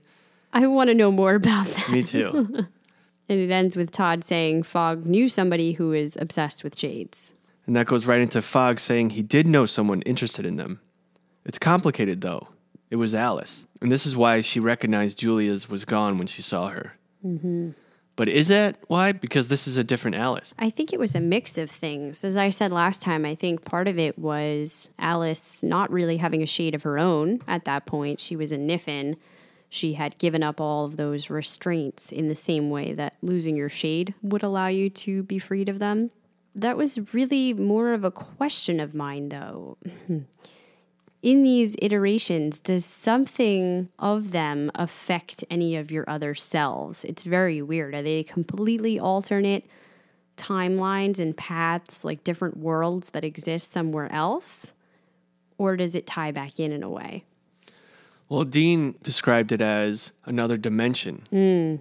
I want to know more about that. Me too. And it ends with Todd saying Fogg knew somebody who is obsessed with shades. and that goes right into Fogg saying he did know someone interested in them. It's complicated, though. It was Alice. And this is why she recognized Julia's was gone when she saw her. Mm-hmm. But is that why? Because this is a different Alice. I think it was a mix of things. As I said last time, I think part of it was Alice not really having a shade of her own at that point. She was a Niffin. She had given up all of those restraints in the same way that losing your shade would allow you to be freed of them. That was really more of a question of mine, though. In these iterations, does something of them affect any of your other selves? It's very weird. Are they completely alternate? timelines and paths, like different worlds that exist somewhere else? Or does it tie back in in a way? Well, Dean described it as another dimension, hmm.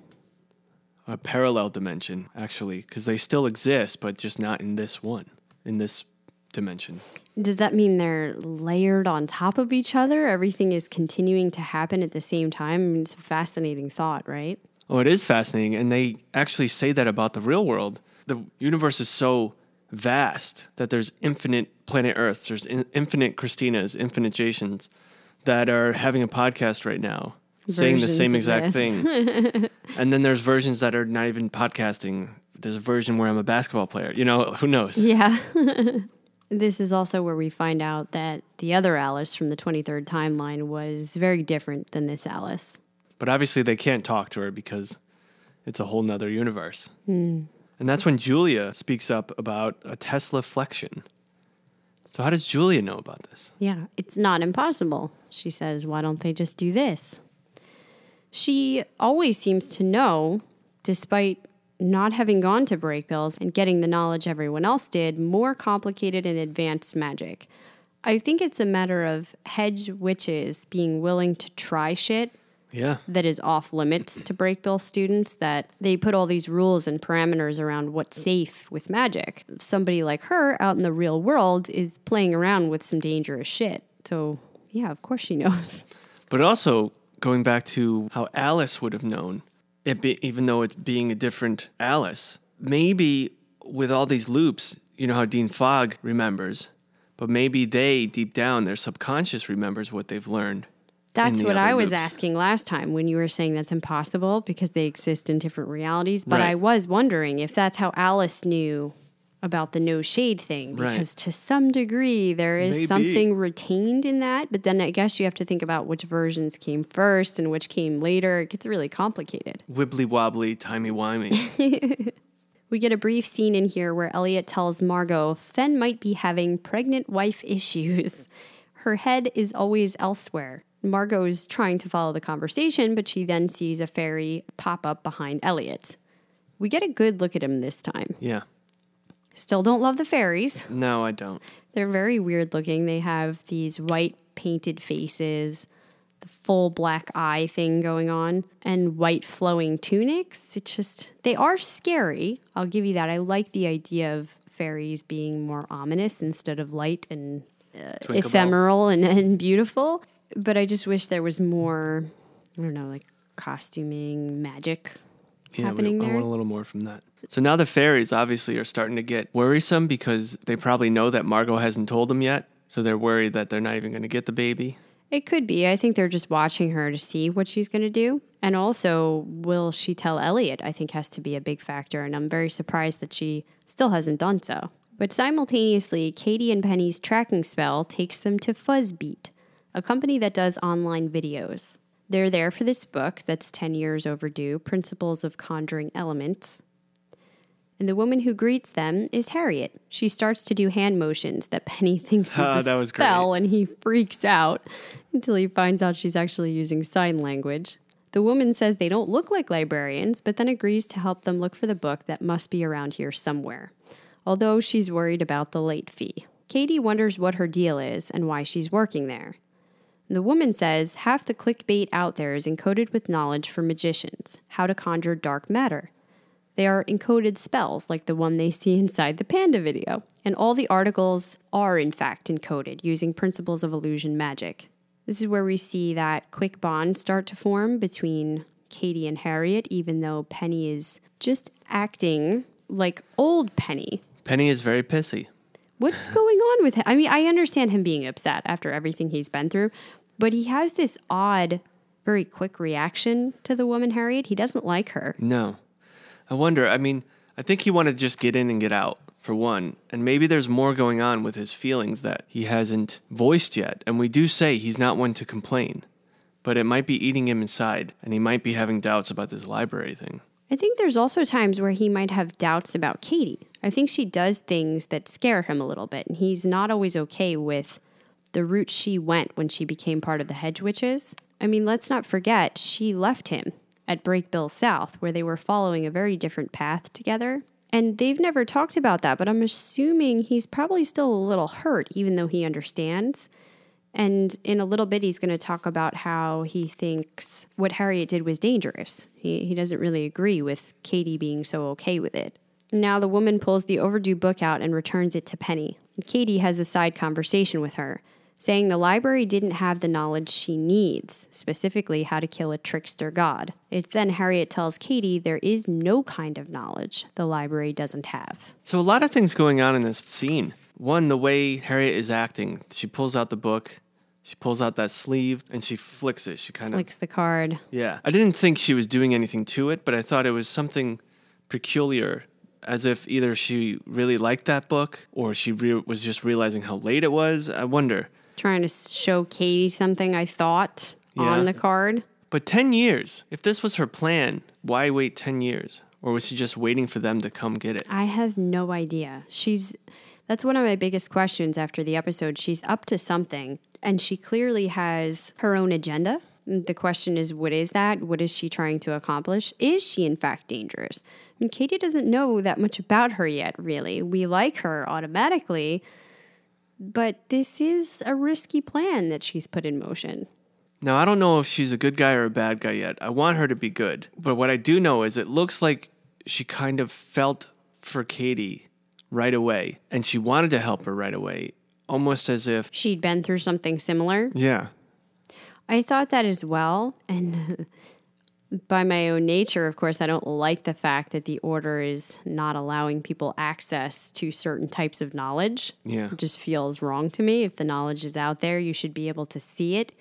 a parallel dimension, actually, because they still exist, but just not in this one, in this dimension. Does that mean they're layered on top of each other? Everything is continuing to happen at the same time? I mean, it's a fascinating thought, right? Oh, it is fascinating. And they actually say that about the real world. The universe is so vast that there's infinite planet Earths, there's in, infinite Cristinas, infinite Jasons that are having a podcast right now saying the same exact thing. and then there's versions that are not even podcasting. There's a version where I'm a basketball player. You know, who knows? Yeah. this is also where we find out that the other Alice from the 23rd timeline was very different than this Alice. But obviously, they can't talk to her because it's a whole nother universe. Hmm. And that's when Julia speaks up about a Tesla flexion. So, how does Julia know about this? Yeah, it's not impossible. She says, why don't they just do this? She always seems to know, despite not having gone to Brakebills and getting the knowledge everyone else did, more complicated and advanced magic. I think it's a matter of hedge witches being willing to try shit Yeah. that is off limits to Brakebill students that they put all these rules and parameters around what's safe with magic. Somebody like her out in the real world is playing around with some dangerous shit. So, yeah, of course she knows. But also, going back to how Alice would have known, it be, even though it being a different Alice, maybe with all these loops, you know how Dean Fogg remembers, but maybe they, deep down, their subconscious remembers what they've learned. That's what I was loops. asking last time when you were saying that's impossible because they exist in different realities. But Right. I was wondering if that's how Alice knew about the no shade thing Right. because to some degree there is Maybe. something retained in that. But then I guess you have to think about which versions came first and which came later. It gets really complicated. Wibbly wobbly, timey wimey. We get a brief scene in here where Eliot tells Margo Fen might be having pregnant wife issues. Her head is always elsewhere. Margo is trying to follow the conversation, but she then sees a fairy pop up behind Eliot. We get a good look at him this time. yeah. Still don't love the fairies. No, I don't. They're very weird looking. They have these white painted faces, the full black eye thing going on, and white flowing tunics. It's just, they are scary. I'll give you that. I like the idea of fairies being more ominous instead of light and uh, ephemeral and, and beautiful. But I just wish there was more, I don't know, like costuming, magic Yeah, we, happening I want a little more from that. So now the fairies obviously are starting to get worrisome because they probably know that Margo hasn't told them yet. So they're worried that they're not even going to get the baby. It could be. I think they're just watching her to see what she's going to do. And also, will she tell Eliot? I think has to be a big factor. And I'm very surprised that she still hasn't done so. But simultaneously, Kady and Penny's tracking spell takes them to Fuzzbeat, a company that does online videos. They're there for this book that's 10 years overdue Principles of Conjuring Elements. And the woman who greets them is Harriet. She starts to do hand motions that Penny thinks is Ah, a that was great. spell, and he freaks out until he finds out she's actually using sign language. The woman says they don't look like librarians, but then agrees to help them look for the book that must be around here somewhere, although she's worried about the late fee. Kady wonders what her deal is and why she's working there. The woman says half the clickbait out there is encoded with knowledge for magicians, how to conjure dark matter. They are encoded spells like the one they see inside the panda video. And all the articles are, in fact, encoded using principles of illusion magic. This is where we see that quick bond start to form between Kady and Harriet, even though Penny is just acting like old Penny. Penny is very pissy. What's going on with him? I mean, I understand him being upset after everything he's been through, but he has this odd, very quick reaction to the woman Harriet. He doesn't like her. No. I wonder. I mean, I think he wanted to just get in and get out, for one. And maybe there's more going on with his feelings that he hasn't voiced yet. And we do say he's not one to complain, but it might be eating him inside, and he might be having doubts about this library thing. I think there's also times where he might have doubts about Kady. I think she does things that scare him a little bit, and he's not always okay with the route she went when she became part of the Hedge Witches. I mean, let's not forget, she left him at Brakebills South, where they were following a very different path together. And they've never talked about that, but I'm assuming he's probably still a little hurt, even though he understands. And in a little bit, he's going to talk about how he thinks what Harriet did was dangerous. He, he doesn't really agree with Kady being so okay with it. Now the woman pulls the overdue book out and returns it to Penny. And Kady has a side conversation with her, saying the library didn't have the knowledge she needs, specifically how to kill a trickster god. It's then Harriet tells Kady there is no kind of knowledge the library doesn't have. So a lot of things going on in this scene. One, the way Harriet is acting. She pulls out the book, she pulls out that sleeve, and she flicks it. She kind of Flicks the card. Yeah. I didn't think she was doing anything to it, but I thought it was something peculiar, as if either she really liked that book or she re- was just realizing how late it was. I wonder. Trying to show Kady something I thought Yeah. on the card. But 10 years, if this was her plan, why wait 10 years? Or was she just waiting for them to come get it? I have no idea. She's that's one of my biggest questions after the episode. She's up to something and she clearly has her own agenda. Mm, the question is what is that? What is she trying to accomplish? Is she in fact dangerous? I mean, Kady doesn't know that much about her yet, really. We like her automatically, but this is a risky plan that she's put in motion. Now, I don't know if she's a good guy or a bad guy yet. I want her to be good. But what I do know is it looks like she kind of felt for Kady right away and she wanted to help her right away, almost as if, She'd been through something similar. yeah, I thought that as well. And by my own nature, of course, I don't like the fact that the order is not allowing people access to certain types of knowledge. Yeah. It just feels wrong to me. If the knowledge is out there, you should be able to see it.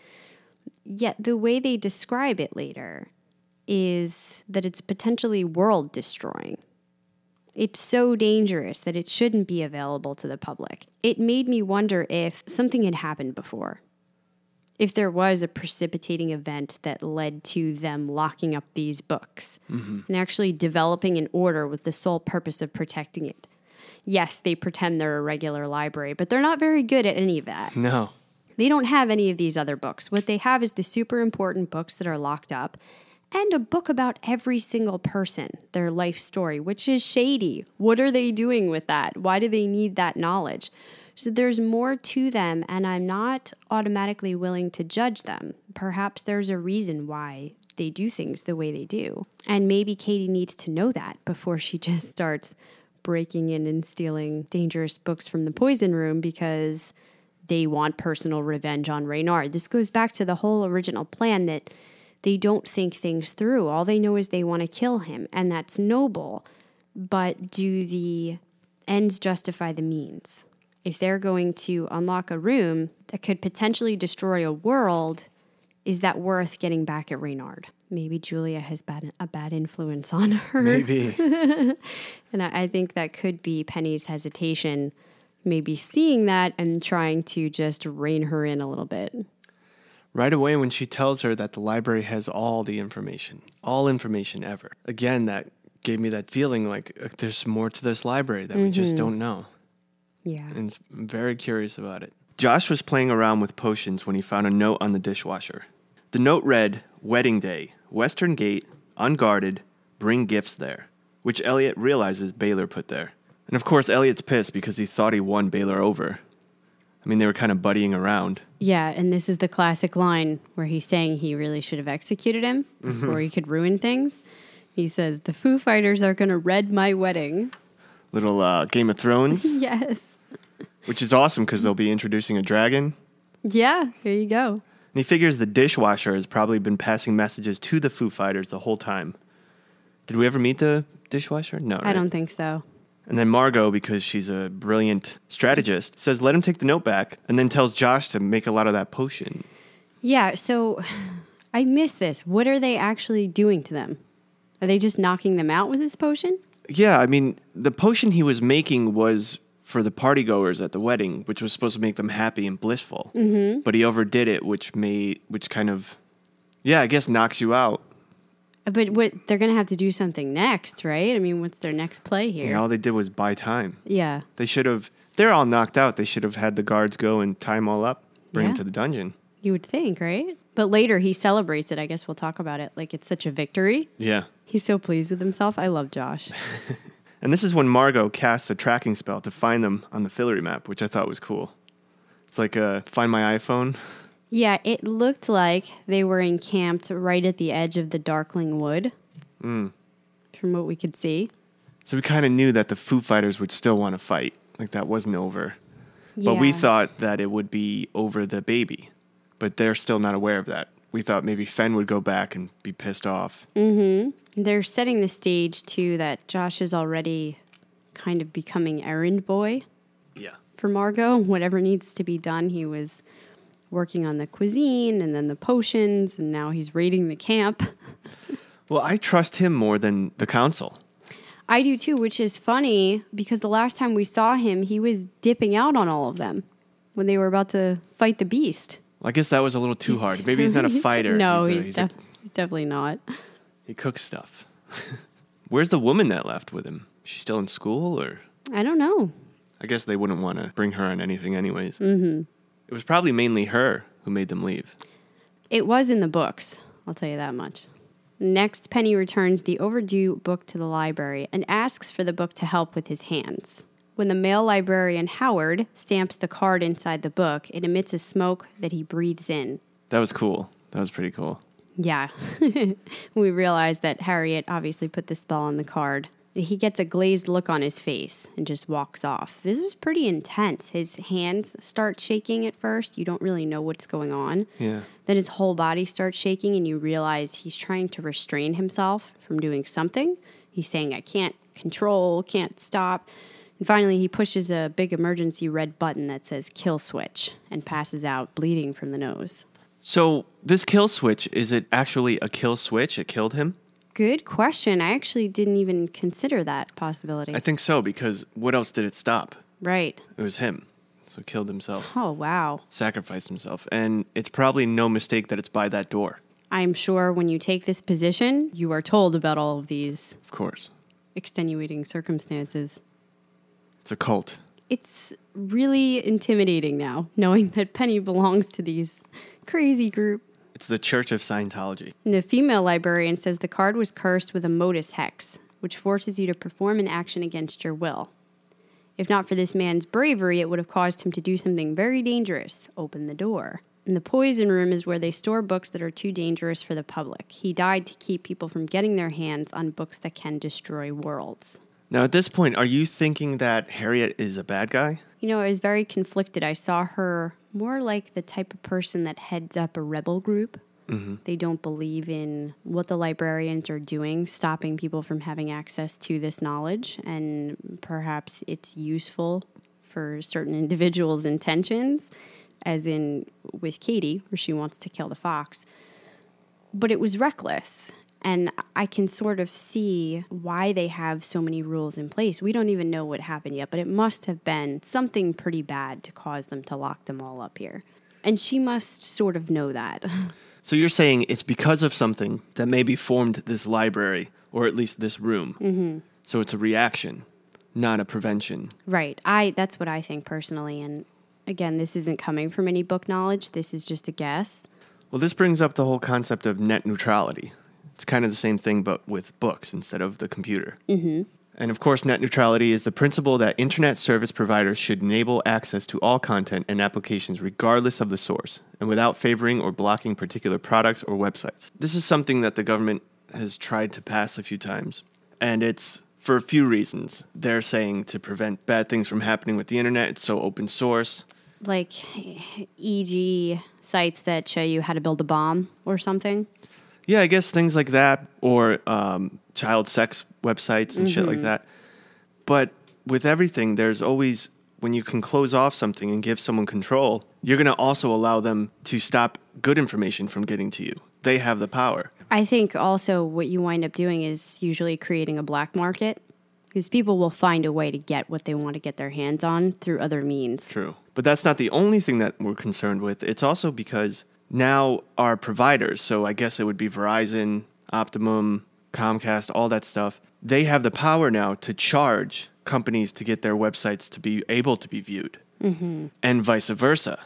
Yet the way they describe it later is that it's potentially world destroying. It's so dangerous that it shouldn't be available to the public. It made me wonder if something had happened before if there was a precipitating event that led to them locking up these books mm-hmm. and actually developing an order with the sole purpose of protecting it. Yes, they pretend they're a regular library, but they're not very good at any of that. no. They don't have any of these other books. What they have is the super important books that are locked up and a book about every single person, their life story, which is shady. What are they doing with that? Why do they need that knowledge? So there's more to them, and I'm not automatically willing to judge them. Perhaps there's a reason why they do things the way they do. And maybe Kady needs to know that before she just starts breaking in and stealing dangerous books from the poison room because they want personal revenge on Reynard. This goes back to the whole original plan that they don't think things through. All they know is they want to kill him, and that's noble. But do the ends justify the means? If they're going to unlock a room that could potentially destroy a world, is that worth getting back at Reynard? Maybe Julia has bad, a bad influence on her. Maybe. And I, I think that could be Penny's hesitation, maybe seeing that and trying to just rein her in a little bit. right away when she tells her that the library has all the information, all information ever. Again, that gave me that feeling like uh, there's more to this library that we just don't know. Yeah. And I'm very curious about it. Josh was playing around with potions when he found a note on the dishwasher. The note read, Wedding Day, Western Gate, unguarded, bring gifts there, which Eliot realizes Baylor put there. And of course, Eliot's pissed because he thought he won Baylor over. I mean, they were kind of buddying around. Yeah, and this is the classic line where he's saying he really should have executed him before he could ruin things. He says, The Foo Fighters are going to red my wedding. Little uh, Game of Thrones, Yes. Which is awesome because they'll be introducing a dragon. Yeah, here you go. And he figures the dishwasher has probably been passing messages to the Foo Fighters the whole time. Did we ever meet the dishwasher? No. I right? don't think so. And then Margo, because she's a brilliant strategist, says, let him take the note back, and then tells Josh to make a lot of that potion. Yeah, so I missed this. What are they actually doing to them? Are they just knocking them out with this potion? Yeah, I mean, the potion he was making was for the partygoers at the wedding, which was supposed to make them happy and blissful. Mm-hmm. But he overdid it, which made, which kind of, yeah, I guess knocks you out. But what they're going to have to do something next, right? I mean, what's their next play here? Yeah, all they did was buy time. Yeah. They should have, they're all knocked out. They should have had the guards go and tie them all up, bring them to the dungeon. You would think, right? But later he celebrates it. I guess we'll talk about it. Like it's such a victory. Yeah. He's so pleased with himself. I love Josh. And this is when Margo casts a tracking spell to find them on the Fillory map, which I thought was cool. It's like a find my iPhone. yeah, it looked like they were encamped right at the edge of the Darkling Wood. Hmm. From what we could see. So we kind of knew that the Foo Fighters would still want to fight. Like that wasn't over. But we thought that it would be over the baby, but they're still not aware of that. We thought maybe Fen would go back and be pissed off. Mm-hmm. They're setting the stage too that Josh is already kind of becoming errand boy Yeah. for Margo. Whatever needs to be done, he was working on the cuisine and then the potions, and now he's raiding the camp. Well, I trust him more than the council. I do too, which is funny because the last time we saw him, he was dipping out on all of them when they were about to fight the beast. I guess that was a little too hard. Maybe he's not a fighter. no, a- he's, a- def- he's definitely not. he cooks stuff. Where's the woman that left with him? She's still in school, or I don't know. I guess they wouldn't want to bring her on anything, anyways. Mm-hmm. It was probably mainly her who made them leave. It was in the books, I'll tell you that much. Next, Penny returns the overdue book to the library and asks for the book to help with his hands. When the male librarian Howard stamps the card inside the book, it emits a smoke that he breathes in. That was cool. That was pretty cool. Yeah. we realize that Harriet obviously put the spell on the card. He gets a glazed look on his face and just walks off. This is pretty intense. His hands start shaking at first. You don't really know what's going on. Yeah. Then his whole body starts shaking, and you realize he's trying to restrain himself from doing something. He's saying, I can't control, can't stop. And finally, he pushes a big emergency red button that says kill switch and passes out, bleeding from the nose. So this kill switch is it actually a kill switch? It killed him. Good question. I actually didn't even consider that possibility. I think so because what else did it stop? right. It was him. So he killed himself, Oh, wow. sacrificed himself, and it's probably no mistake that it's by that door. I'm sure when you take this position, you are told about all of these Of course, extenuating circumstances. It's a cult. It's really intimidating now, knowing that Penny belongs to these crazy group. It's the Church of Scientology. And the female librarian says the card was cursed with a modus hex, which forces you to perform an action against your will. If not for this man's bravery, it would have caused him to do something very dangerous open the door. And the poison room is where they store books that are too dangerous for the public. He died to keep people from getting their hands on books that can destroy worlds. Now, at this point, are you thinking that Harriet is a bad guy? You know, I was very conflicted. I saw her more like the type of person that heads up a rebel group. Mm-hmm. They don't believe in what the librarians are doing, stopping people from having access to this knowledge, and perhaps it's useful for certain individuals' intentions, as in with Kady, where she wants to kill the fox. But it was reckless. And I can sort of see why they have so many rules in place. We don't even know what happened yet, but it must have been something pretty bad to cause them to lock them all up here. And she must sort of know that. So you're saying it's because of something that maybe formed this library, or at least this room. Mm-hmm. So it's a reaction, not a prevention. right. I that's what I think personally and again, this isn't coming from any book knowledge. This is just a guess. Well, this brings up the whole concept of net neutrality. It's kind of the same thing, but with books instead of the computer. Mm-hmm. And of course, net neutrality is the principle that internet service providers should enable access to all content and applications regardless of the source, and without favoring or blocking particular products or websites. This is something that the government has tried to pass a few times, and it's for a few reasons. They're saying to prevent bad things from happening with the internet, it's so open source. Like EG sites that show you how to build a bomb or something. Yeah, I guess things like that, or um, child sex websites and shit like that. But with everything, there's always when you can close off something and give someone control, you're going to also allow them to stop good information from getting to you. They have the power. I think also what you wind up doing is usually creating a black market because people will find a way to get what they want to get their hands on through other means. True. But that's not the only thing that we're concerned with. It's also because now our providers, so I guess it would be Verizon, Optimum, Comcast, all that stuff, they have the power now to charge companies to get their websites to be able to be viewed. Mm-hmm. And vice versa.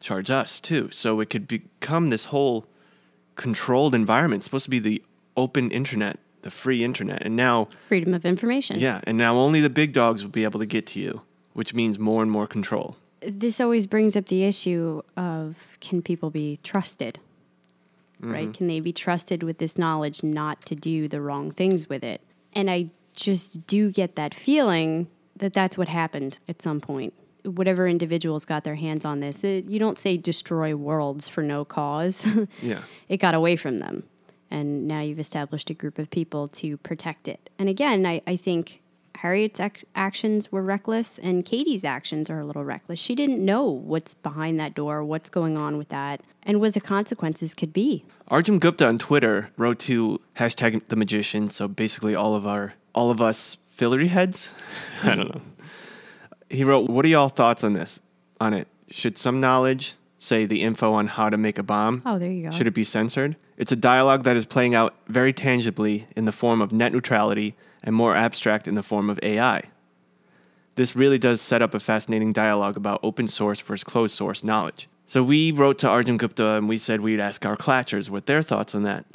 Charge us too. So it could become this whole controlled environment. It's supposed to be the open internet, the free internet. And now Freedom of information. yeah, and now only the big dogs will be able to get to you, which means more and more control. This always brings up the issue of can people be trusted? Mm-hmm. Right? Can they be trusted with this knowledge not to do the wrong things with it? And I just do get that feeling that that's what happened at some point. whatever individuals got their hands on this, it, you don't say destroy worlds for no cause. Yeah. it got away from them. And now you've established a group of people to protect it. And again, I, I think Harriet's ac- actions were reckless and Kady's actions are a little reckless. She didn't know what's behind that door, what's going on with that, and what the consequences could be. Arjun Gupta on Twitter wrote to hashtag the magician. So basically, all of our all of us Fillory heads. I don't know. He wrote, "What are y'all thoughts on this? On it? Should some knowledge say the info on how to make a bomb? Oh, there you go. Should it be censored? It's a dialogue that is playing out very tangibly in the form of net neutrality and more abstract in the form of AI. This really does set up a fascinating dialogue about open source versus closed source knowledge. So we wrote to Arjun Gupta and we said we'd ask our Klatchers what their thoughts on that.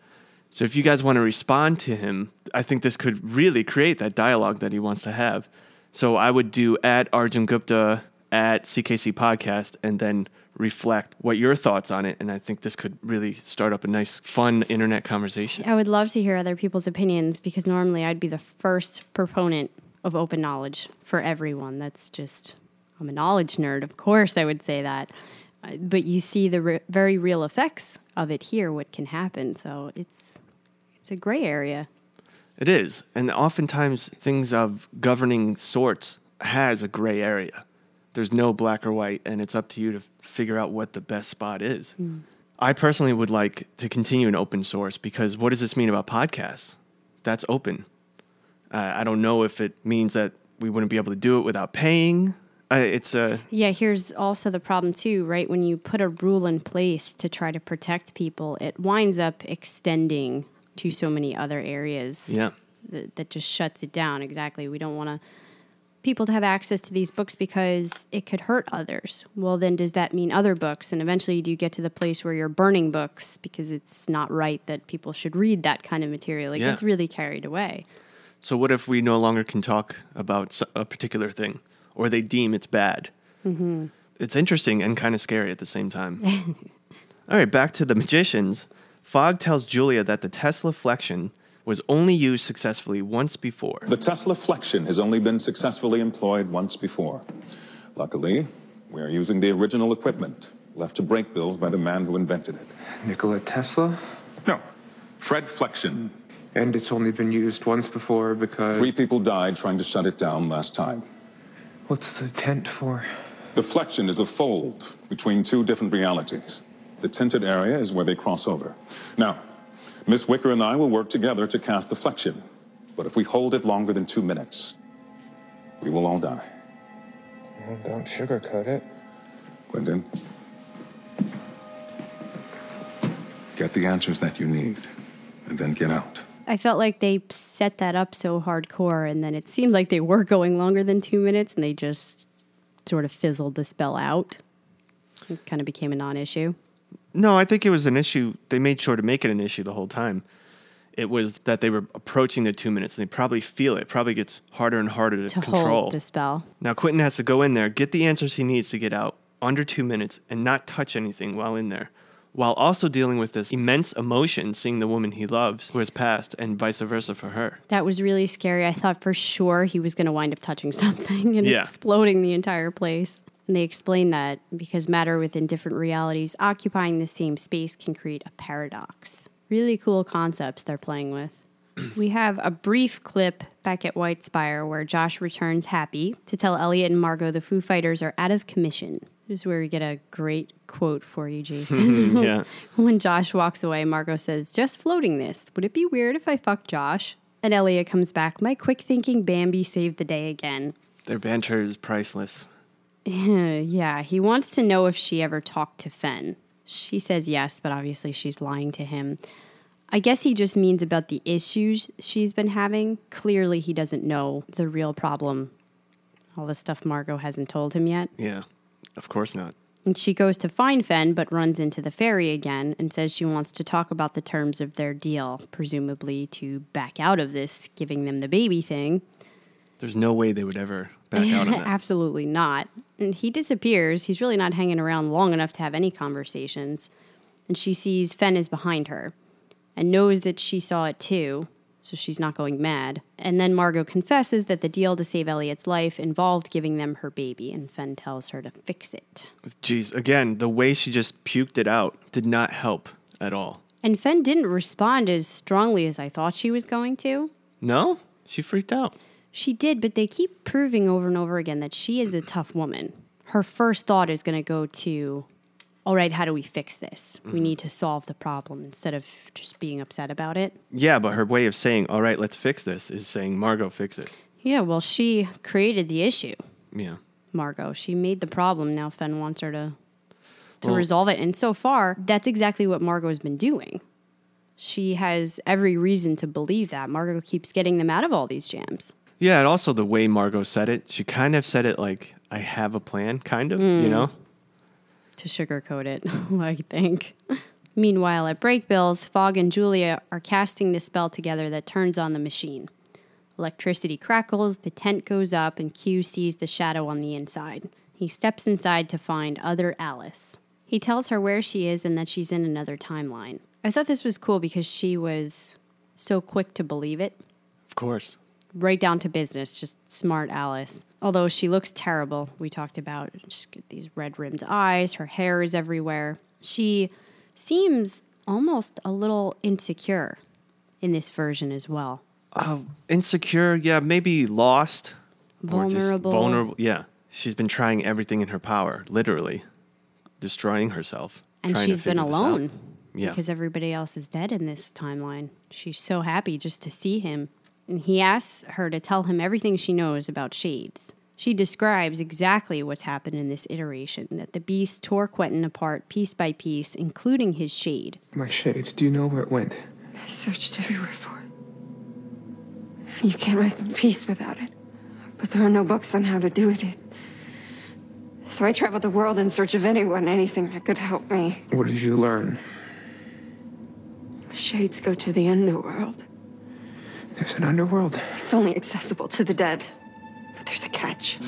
So if you guys want to respond to him, I think this could really create that dialogue that he wants to have. So I would do at Arjun Gupta at CKC Podcast and then reflect what your thoughts on it. And I think this could really start up a nice, fun internet conversation. I would love to hear other people's opinions because normally I'd be the first proponent of open knowledge for everyone. That's just, I'm a knowledge nerd. Of course, I would say that. Uh, But you see the re- very real effects of it here, what can happen. So it's, it's a gray area. It is. And oftentimes things of governing sorts has a gray area. There's no black or white, and it's up to you to figure out what the best spot is. I personally would like to continue in open source because what does this mean about podcasts? That's open. Uh, I don't know if it means that we wouldn't be able to do it without paying. Uh, it's a Yeah, here's also the problem too, right? When you put a rule in place to try to protect people, it winds up extending to so many other areas. yeah. that, that just shuts it down. Exactly. We don't want to people to have access to these books because it could hurt others. Well, then does that mean other books? And eventually, do you get to the place where you're burning books because it's not right that people should read that kind of material? It Yeah. gets really carried away. So what if we no longer can talk about a particular thing, or they deem it's bad? Mm-hmm. It's interesting and kind of scary at the same time. All right, back to the magicians. Fogg tells Julia that the Tesla flexion was only used successfully once before. The Tesla flexion has only been successfully employed once before. Luckily, we are using the original equipment left to Brakebills by the man who invented it. Nikola Tesla? No, Fred Flexion. And it's only been used once before because. Three people died trying to shut it down last time. What's the tent for? The flexion is a fold between two different realities. The tinted area is where they cross over. Now, Miss Wicker and I will work together to cast the flexion. But if we hold it longer than two minutes, we will all die. Well, don't sugarcoat it. Quentin, get the answers that you need, and then get out. I felt like they set that up so hardcore, and then it seemed like they were going longer than two minutes, and they just sort of fizzled the spell out. It kind of became a non issue. No, I think it was an issue. They made sure to make it an issue the whole time. It was that they were approaching the two minutes, and they probably feel it. Probably gets harder and harder to, To control. hold the spell. Now Quentin has to go in there, get the answers he needs to get out under two minutes, and not touch anything while in there, while also dealing with this immense emotion seeing the woman he loves who has passed, and vice versa for her. That was really scary. I thought for sure he was going to wind up touching something and Yeah. exploding the entire place. And they explain that because matter within different realities occupying the same space can create a paradox. Really cool concepts they're playing with. we have a brief clip back at Whitespire where Josh returns happy to tell Eliot and Margo the Foo Fighters are out of commission. This is where we get a great quote for you, Jason. yeah. When Josh walks away, Margo says, Just floating this. Would it be weird if I fucked Josh? And Eliot comes back, My quick thinking Bambi saved the day again. Their banter is priceless. yeah, he wants to know if she ever talked to Fen. She says yes, but obviously she's lying to him. I guess he just means about the issues she's been having. Clearly, he doesn't know the real problem. All the stuff Margo hasn't told him yet. Yeah, of course not. And she goes to find Fen, but runs into the fairy again and says she wants to talk about the terms of their deal, presumably to back out of this, giving them the baby thing. There's no way they would ever back out on that. Absolutely not. And he disappears. He's really not hanging around long enough to have any conversations. And she sees Fen is behind her and knows that she saw it too. so she's not going mad. And then Margo confesses that the deal to save Eliot's life involved giving them her baby, and Fen tells her to fix it. Jeez, again, the way she just puked it out did not help at all. And Fen didn't respond as strongly as I thought she was going to. No? She freaked out. She did, but they keep proving over and over again that she is a tough woman. Her first thought is going to go to, all right, how do we fix this? We mm-hmm. need to solve the problem instead of just being upset about it. Yeah, but her way of saying, all right, let's fix this is saying, Margo, fix it. Yeah, well, she created the issue, Yeah. Margo. She made the problem. Now Fen wants her to to Well- resolve it. And so far, that's exactly what Margo's been doing. She has every reason to believe that. Margo keeps getting them out of all these jams. Yeah, and also the way Margo said it, she kind of said it like, I have a plan, kind of, you hmm. know? to sugarcoat it, I think. Meanwhile, at Brakebills, Fogg and Julia are casting the spell together that turns on the machine. Electricity crackles, the tent goes up, and Q sees the shadow on the inside. He steps inside to find other Alice. He tells her where she is and that she's in another timeline. I thought this was cool because she was so quick to believe it Of course. Right down to business, just smart Alice. Although she looks terrible, we talked about she's got these red rimmed eyes, her hair is everywhere. She seems almost a little insecure in this version as well. Uh, insecure, yeah, maybe lost. Vulnerable. vulnerable, yeah. She's been trying everything in her power, literally, destroying herself. And she's been figure this out. alone Yeah. because everybody else is dead in this timeline. She's so happy just to see him. And he asks her to tell him everything she knows about shades. She describes exactly what's happened in this iteration that the beast tore Quentin apart piece by piece, including his shade. My shade. Do you know where it went? I searched everywhere for it. You can't rest in peace without it. But there are no books on how to do with it. So I traveled the world in search of anyone, anything that could help me. What did you learn? Shades go to the underworld. There's an underworld. It's only accessible to the dead. But there's a catch.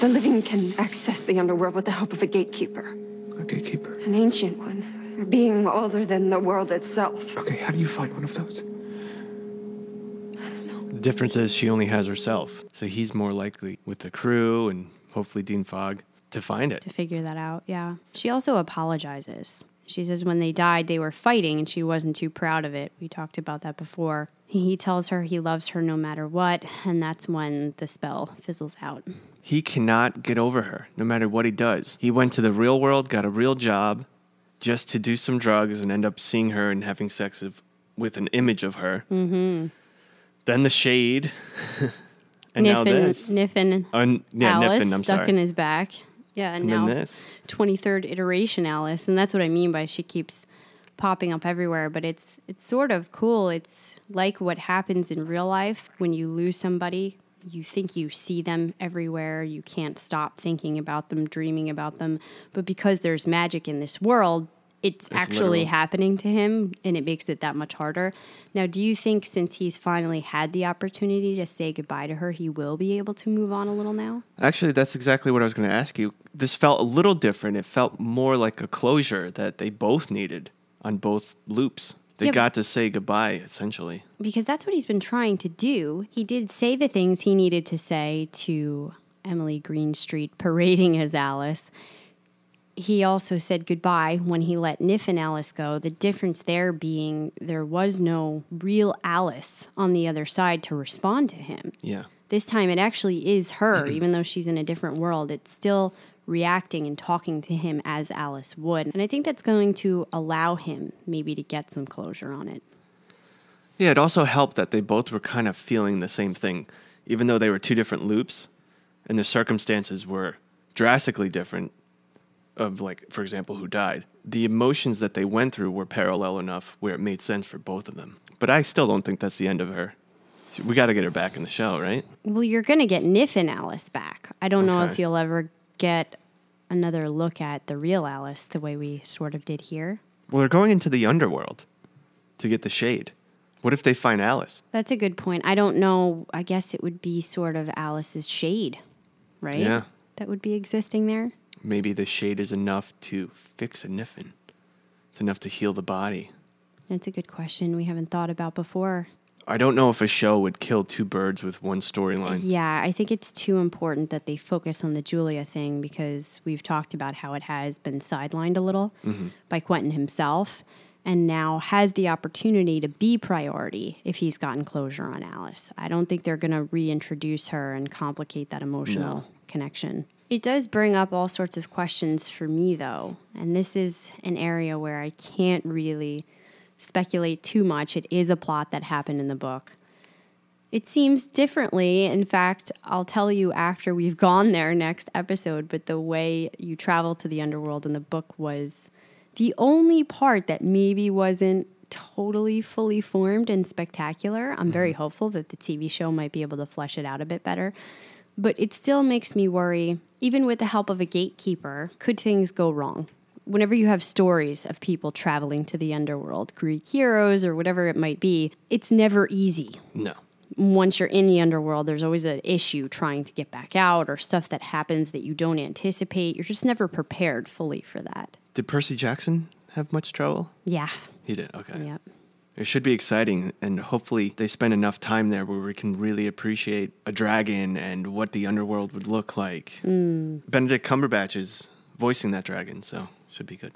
The living can access the underworld with the help of a gatekeeper, A gatekeeper. an ancient one, a being older than the world itself. Okay, how do you find one of those? I don't know. The difference is she only has herself. So he's more likely with the crew and hopefully Dean Fogg to find it. to figure that out. Yeah. She also apologizes. She says when they died, they were fighting and she wasn't too proud of it. We talked about that before. He tells her he loves her no matter what, and that's when the spell fizzles out. He cannot get over her, no matter what he does. He went to the real world, got a real job, just to do some drugs and end up seeing her and having sex of, with an image of her. Mm-hmm. Then the shade, and now Niffin, this. Niffin, Un- yeah, Alice Niffin, I'm stuck sorry. in his back. Yeah, and, and now this. 23rd iteration Alice, and that's what I mean by she keeps popping up everywhere. But it's it's sort of cool. It's like what happens in real life when you lose somebody. You think you see them everywhere. You can't stop thinking about them, dreaming about them. But because there's magic in this world, it's, actually literal. happening to him, and it makes it that much harder. Now, do you think since he's finally had the opportunity to say goodbye to her, he will be able to move on a little now? Actually, that's exactly what I was going to ask you. This felt a little different. It felt more like a closure that they both needed on both loops. They Yeah, got to say goodbye, essentially. because that's what he's been trying to do. He did say the things he needed to say to Emily Greenstreet parading as Alice. He also said goodbye when he let Niffin Alice go. The difference there being there was no real Alice on the other side to respond to him. Yeah. This time it actually is her, even though she's in a different world. It's still reacting and talking to him as Alice would. And I think that's going to allow him maybe to get some closure on it. Yeah, it also helped that they both were kind of feeling the same thing, even though they were two different loops and the circumstances were drastically different of like for example who died. The emotions that they went through were parallel enough where it made sense for both of them. But I still don't think that's the end of her. We got to get her back in the show, right? Well, you're going to get Niffin Alice back. I don't know if you'll ever get another look at the real Alice the way we sort of did here. Well, they're going into the underworld to get the shade. What if they find Alice? That's a good point. I don't know. I guess it would be sort of Alice's shade, right? Yeah. That would be existing there. Maybe the shade is enough to fix a Niffin. It's enough to heal the body. That's a good question we haven't thought about before. I don't know if a show would kill two birds with one storyline. Yeah, I think it's too important that they focus on the Julia thing because we've talked about how it has been sidelined a little mm-hmm. by Quentin himself and now has the opportunity to be priority if he's gotten closure on Alice. I don't think they're going to reintroduce her and complicate that emotional connection. It does bring up all sorts of questions for me though, and this is an area where I can't really speculate too much. It is a plot that happened in the book. It seems differently. In fact, I'll tell you after we've gone there next episode, but the way you travel to the underworld in the book was the only part that maybe wasn't totally fully formed and spectacular. I'm very mm-hmm. hopeful that the TV show might be able to flesh it out a bit better. But it still makes me worry, even with the help of a gatekeeper, could things go wrong? Whenever you have stories of people traveling to the underworld, Greek heroes or whatever it might be, it's never easy No. once you're in the underworld, there's always an issue trying to get back out or stuff that happens that you don't anticipate. You're just never prepared fully for that. Did Percy Jackson have much trouble? Yeah. He did. Okay. Yep. It should be exciting, and hopefully they spend enough time there where we can really appreciate a dragon and what the underworld would look like. Hmm. Benedict Cumberbatch is voicing that dragon, so should be good.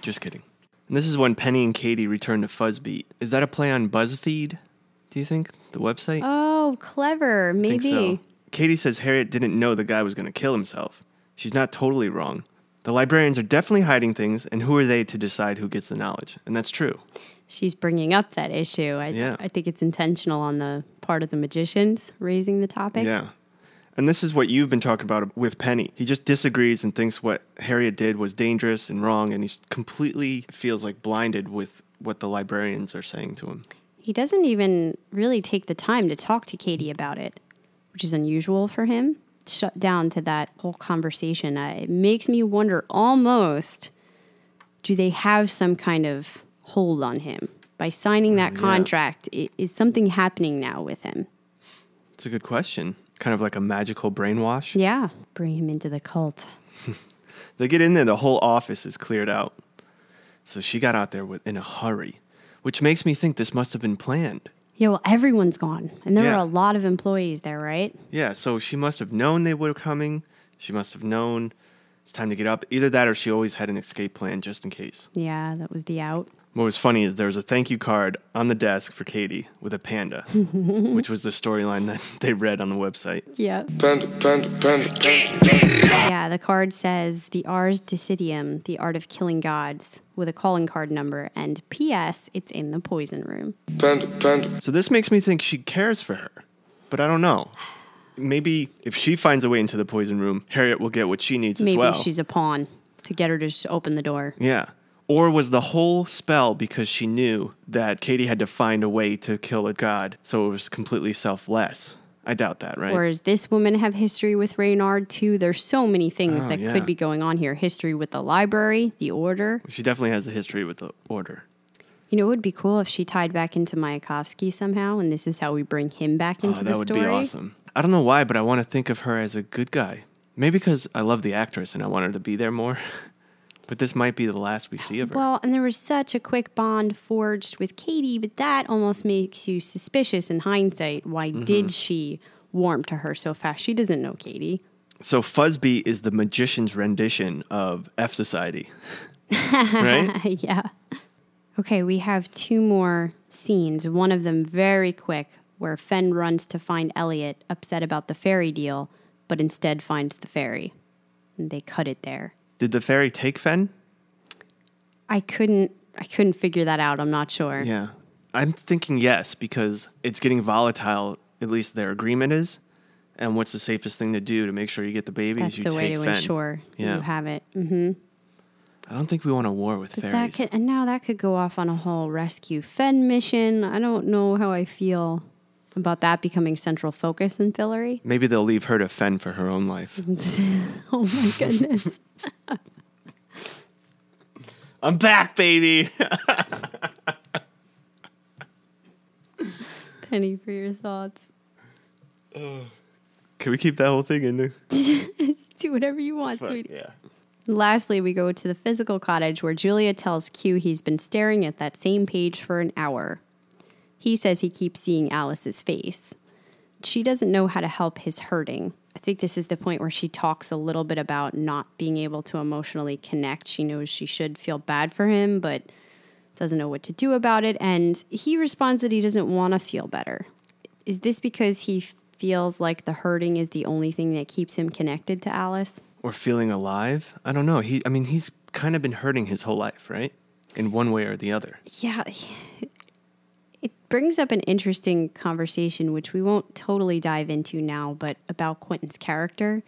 Just kidding. And this is when Penny and Kady return to Fuzzbeat. Is that a play on BuzzFeed? Do you think the website? Oh, clever. I Maybe. so. Kady says Harriet didn't know the guy was going to kill himself. She's not totally wrong. The librarians are definitely hiding things, and who are they to decide who gets the knowledge? And that's true. She's bringing up that issue. I, Yeah. I think it's intentional on the part of the magicians raising the topic. Yeah. And this is what you've been talking about with Penny. He just disagrees and thinks what Harriet did was dangerous and wrong, and he completely feels like blinded with what the librarians are saying to him. He doesn't even really take the time to talk to Kady about it, which is unusual for him. Shut down to that whole conversation. Uh, it makes me wonder almost do they have some kind of hold on him? By signing that yeah. contract, i- is something happening now with him? It's a good question. Kind of like a magical brainwash. Yeah. Bring him into the cult. They get in there, the whole office is cleared out. So she got out there with, in a hurry, which makes me think this must have been planned. Yeah, well, everyone's gone. And there Yeah. were a lot of employees there, right? Yeah, so she must have known they were coming. She must have known it's time to get up. Either that or she always had an escape plan just in case. Yeah, that was the out. What was funny is there was a thank you card on the desk for Kady with a panda, which was the storyline that they read on the website. Yeah. Panda, panda, panda, panda. Yeah, the card says the Ars Deicidium, the art of killing gods, with a calling card number, and P.S. It's in the poison room. Panda, panda. So this makes me think she cares for her, but I don't know. Maybe if she finds a way into the poison room, Harriet will get what she needs Maybe as well. she's a pawn to get her to just open the door. Yeah. Or was the whole spell because she knew that Kady had to find a way to kill a god, so it was completely selfless? I doubt that, right? Or does this woman have history with Reynard too? There's so many things Oh, that yeah. could be going on here. History with the library, the order. she definitely has a history with the order. You know, it would be cool if she tied back into Mayakovsky somehow, and this is how we bring him back oh, into oh, the that would story. be awesome. I don't know why, but I want to think of her as a good guy. Maybe because I love the actress and I want her to be there more. but this might be the last we see of her. Well, and there was such a quick bond forged with Kady, but that almost makes you suspicious in hindsight. Why Mm-hmm. did she warm to her so fast? She doesn't know Kady. so Fuzzbeat is the magician's rendition of F Society. right? yeah. Okay, we have two more scenes. One of them very quick, where Fen runs to find Eliot, upset about the fairy deal, but instead finds the fairy. And they cut it there. Did the fairy take Fen? I couldn't I couldn't figure that out. I'm not sure. Yeah. I'm thinking yes, because it's getting volatile, at least their agreement is. And what's the safest thing to do to make sure you get the baby That's is you the way to Fen. ensure Yeah. you have it. hmm I don't think we want a war with But that fairies. could, and now that could go off on a whole rescue Fen mission. I don't know how I feel about that becoming central focus in Fillory. Maybe they'll leave her to fend for her own life. oh my goodness. I'm back, baby. Penny for your thoughts. Can we keep that whole thing in there? Do whatever you want, Fuck, sweetie. yeah. Lastly, we go to the physical cottage where Julia tells Q he's been staring at that same page for an hour. He says he keeps seeing Alice's face. She doesn't know how to help his hurting. I think this is the point where she talks a little bit about not being able to emotionally connect. She knows she should feel bad for him, but doesn't know what to do about it. And he responds that he doesn't want to feel better. Is this because he feels like the hurting is the only thing that keeps him connected to Alice? Or feeling alive? I don't know. He, I mean, he's kind of been hurting his whole life, right? In one way or the other. Yeah. Brings up an interesting conversation, which we won't totally dive into now, but about Quentin's character.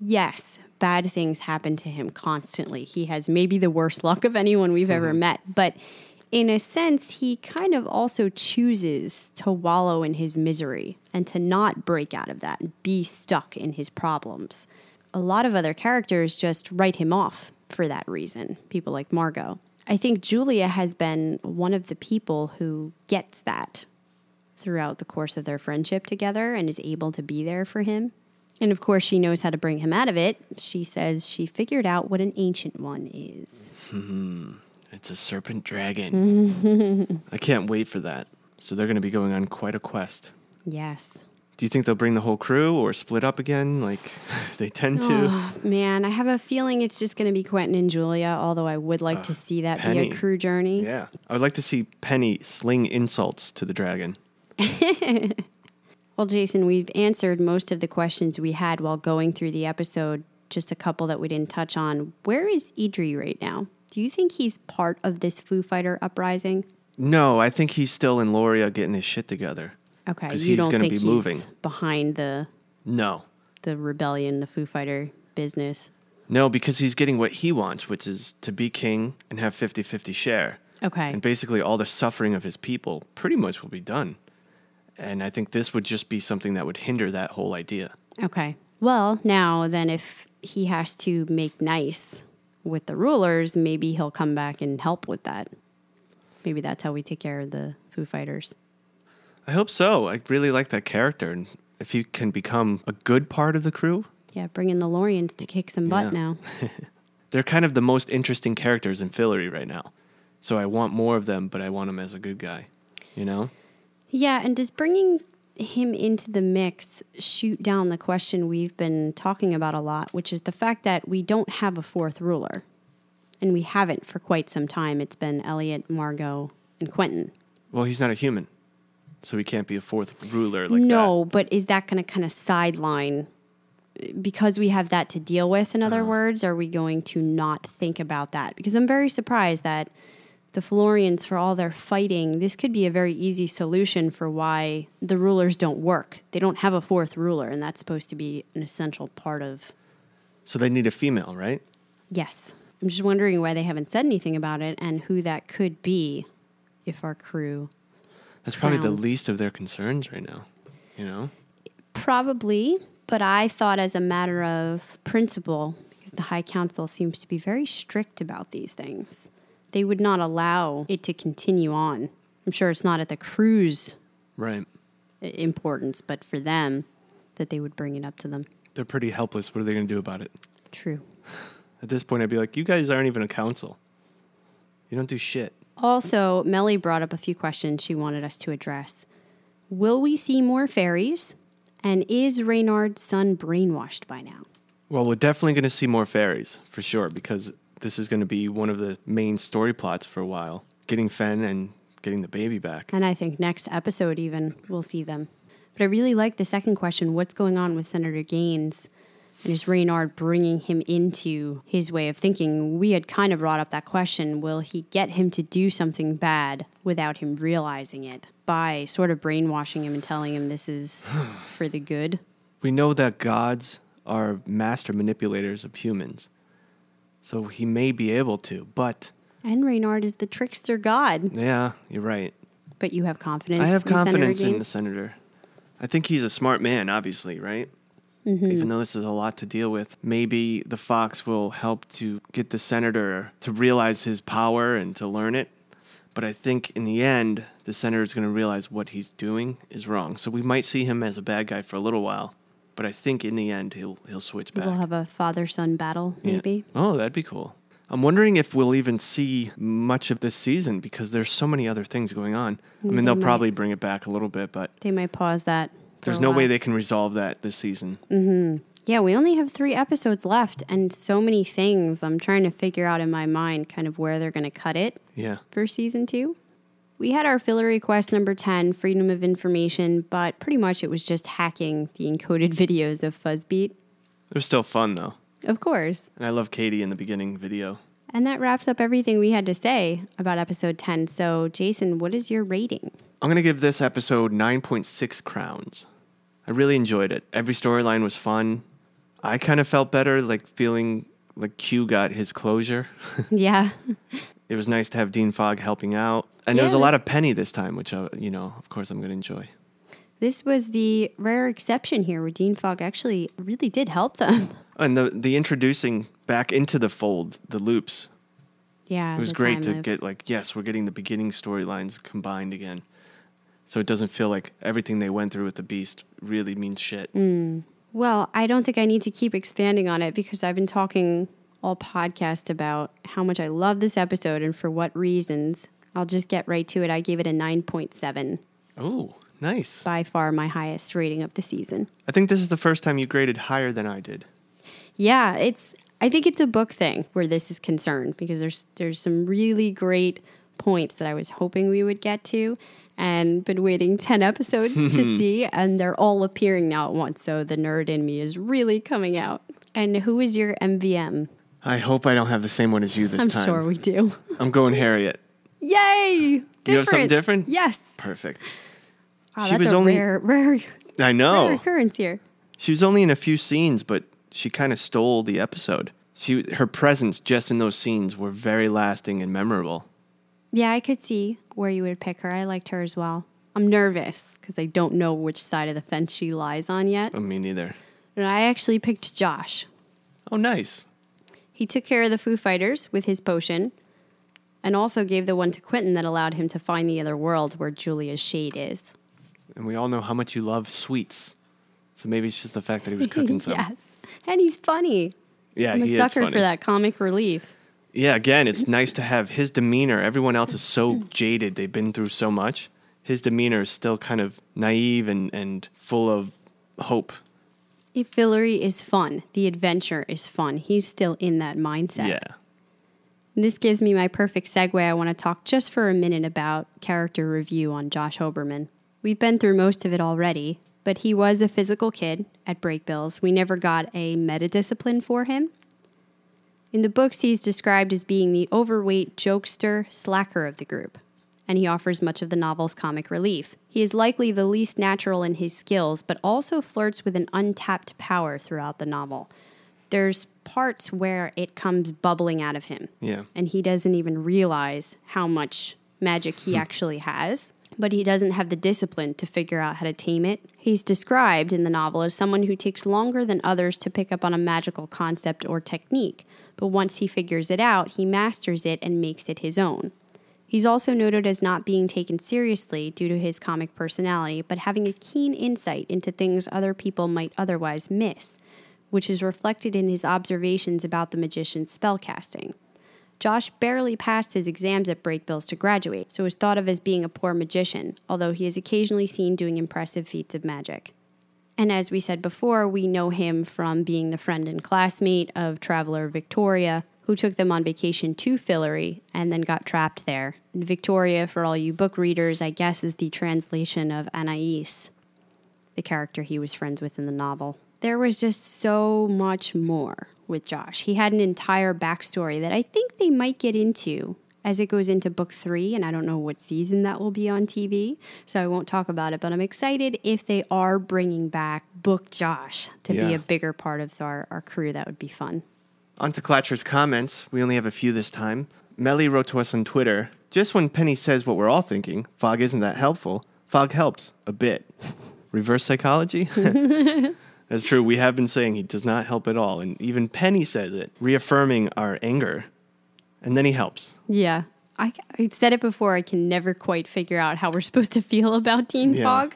Yes, bad things happen to him constantly. He has maybe the worst luck of anyone we've ever mm-hmm. met, but in a sense, he kind of also chooses to wallow in his misery and to not break out of that and be stuck in his problems. A lot of other characters just write him off for that reason, people like Margo. I think Julia has been one of the people who gets that throughout the course of their friendship together and is able to be there for him. And of course, she knows how to bring him out of it. She says she figured out what an ancient one is. Hmm. It's a serpent dragon. I can't wait for that. So they're going to be going on quite a quest. Yes. Do you think they'll bring the whole crew or split up again like they tend to? Oh, man, I have a feeling it's just going to be Quentin and Julia, although I would like to ah, see that Penny. be a crew journey. Yeah. I would like to see Penny sling insults to the dragon. Well, Jason, we've answered most of the questions we had while going through the episode, just a couple that we didn't touch on. Where is Idri right now? Do you think he's part of this Foo Fighter uprising? No, I think he's still in Loria getting his shit together. Okay, 'Cause you he's don't gonna think be he's moving. behind the No. the rebellion, the Foo Fighter business. No, because he's getting what he wants, which is to be king and have 50 50 share. Okay. And basically, all the suffering of his people pretty much will be done. And I think this would just be something that would hinder that whole idea. Okay. Well, now then, if he has to make nice with the rulers, maybe he'll come back and help with that. Maybe that's how we take care of the Foo Fighters. I hope so. I really like that character. And if he can become a good part of the crew, Yeah, bring in the Lorians to kick some butt Yeah. now. they're kind of the most interesting characters in Fillory right now. So I want more of them, but I want him as a good guy. You know? Yeah, and does bringing him into the mix shoot down the question we've been talking about a lot, which is the fact that we don't have a fourth ruler. And we haven't for quite some time. It's been Eliot, Margo, and Quentin. Well, he's not a human. So he can't be a fourth ruler like that. no, but is that going to kind of sideline because we have that to deal with? In other Uh-huh. words, are we going to not think about that? Because I'm very surprised that the Florians, for all their fighting, this could be a very easy solution for why the rulers don't work. They don't have a fourth ruler, and that's supposed to be an essential part of. So they need a female, right? Yes. I'm just wondering why they haven't said anything about it and who that could be if our crew That's probably the least of their concerns right now. You know? Probably, but I thought as a matter of principle, because the High Council seems to be very strict about these things, they would not allow it to continue on. I'm sure it's not at the crew's Right. importance, but for them, that they would bring it up to them. They're pretty helpless. What are they going to do about it? True. At this point, I'd be like, you guys aren't even a council. You don't do shit. Also, Melly brought up a few questions she wanted us to address. Will we see more fairies? And is Reynard's son brainwashed by now? Well, we're definitely going to see more fairies for sure because this is going to be one of the main story plots for a while. Getting Fen and getting the baby back. And I think next episode, even, we'll see them. But I really like the second question what's going on with Senator Gaines? And is Reynard bringing him into his way of thinking? We had kind of brought up that question will he get him to do something bad without him realizing it by sort of brainwashing him and telling him this is for the good? We know that gods are master manipulators of humans. So he may be able to, but And Reynard is the trickster god. yeah, you're right. But you have confidence. I have confidence in the senator. I think he's a smart man, obviously, right? Mm-hmm. Even though this is a lot to deal with, maybe the fox will help to get the senator to realize his power and to learn it. But I think in the end, the senator is going to realize what he's doing is wrong. So we might see him as a bad guy for a little while. but I think in the end he'll he'll switch back. We'll have a father son battle, Yeah. maybe. Oh, that'd be cool. I'm wondering if we'll even see much of this season because there's so many other things going on. I mean, They they'll might. probably bring it back a little bit, but They might pause that. There's no way they can resolve that this season. Mm-hmm. Yeah, we only have three episodes left, and so many things. I'm trying to figure out in my mind kind of where they're going to cut it Yeah. for season two. We had our filler request number 10, freedom of information, but pretty much it was just hacking the encoded videos of Fuzzbeat. It was still fun though. Of course. And I love Kady in the beginning video. And that wraps up everything we had to say about episode 10. So, Jason, what is your rating? I'm going to give this episode 9.6 crowns. I really enjoyed it. Every storyline was fun. I kind of felt better, like feeling like Q got his closure. yeah. it was nice to have Dean Fogg helping out. And there was a lot of Penny this time, which, uh, you know, of course I'm going to enjoy. This was the rare exception here where Dean Fogg actually really did help them. And the, the introducing back into the fold, the loops, Yeah. it was great to loops. get like, yes, we're getting the beginning storylines combined again. So it doesn't feel like everything they went through with the Beast really means shit. Mm. Well, I don't think I need to keep expanding on it because I've been talking all podcast about how much I love this episode and for what reasons. I'll just get right to it. I gave it a 9.7, Oh, nice. by far my highest rating of the season. I think this is the first time you graded higher than I did. Yeah, it's I think it's a book thing where this is concerned because there's there's some really great points that I was hoping we would get to and been waiting 10 episodes to see and they're all appearing now at once. So the nerd in me is really coming out. And who is your MVM? I hope I don't have the same one as you this time. I'm sure we do. I'm going Harriet. Yay! Different. You have something different? Yes. Perfect. Wow, She was only- rare, rare, I rare occurrence here. She was only in a few scenes, but she kind of stole the episode. She her presence just in those scenes were very lasting and memorable. Yeah, I could see where you would pick her. I liked her as well. I'm nervous because I don't know which side of the fence she lies on yet. Oh, me neither. And I actually picked Josh. Oh, nice. He took care of the Foo Fighters with his potion and also gave the one to Quentin that allowed him to find the other world where Julia's shade is. And we all know how much you love sweets. So maybe it's just the fact that he was cooking some. yes. And he's funny. Yeah, I'm a he is sucker funny. for that comic relief. Yeah, again, it's nice to have his demeanor. Everyone else is so jaded; they've been through so much. His demeanor is still kind of naive and, and full of hope. If Fillory is fun, the adventure is fun. He's still in that mindset. Yeah. This gives me my perfect segue. I want to talk just for a minute about character review on Josh Hoberman. We've been through most of it already, but he was a physical kid at Brakebills. We never got a meta discipline for him. In the books, he's described as being the overweight jokester slacker of the group, and he offers much of the novel's comic relief. He is likely the least natural in his skills, but also flirts with an untapped power throughout the novel. There's parts where it comes bubbling out of him Yeah. and he doesn't even realize how much magic he hmm. actually has. But he doesn't have the discipline to figure out how to tame it. He's described in the novel as someone who takes longer than others to pick up on a magical concept or technique, but once he figures it out, he masters it and makes it his own. He's also noted as not being taken seriously due to his comic personality, but having a keen insight into things other people might otherwise miss, which is reflected in his observations about the magician's spellcasting. Josh barely passed his exams at Brakebills to graduate, so is thought of as being a poor magician, although he is occasionally seen doing impressive feats of magic. And as we said before, we know him from being the friend and classmate of traveler Victoria, who took them on vacation to Fillory and then got trapped there. And Victoria, for all you book readers, I guess is the translation of Anais, the character he was friends with in the novel. There was just so much more with Josh. He had an entire backstory that I think they might get into as it goes into book three, and I don't know what season that will be on TV, so I won't talk about it. But I'm excited if they are bringing back Book Josh to be a bigger part of our, our crew. That would be fun. On to Klatcher's comments. We only have a few this time. Melly wrote to us on Twitter Just when Penny says what we're all thinking, Fogg isn't that helpful, Fogg helps a bit. Reverse psychology? That's true. We have been saying he does not help at all. And even Penny says it, reaffirming our anger. And then he helps. Yeah. I, I've said it before. I can never quite figure out how we're supposed to feel about Dean Yeah. Fogg.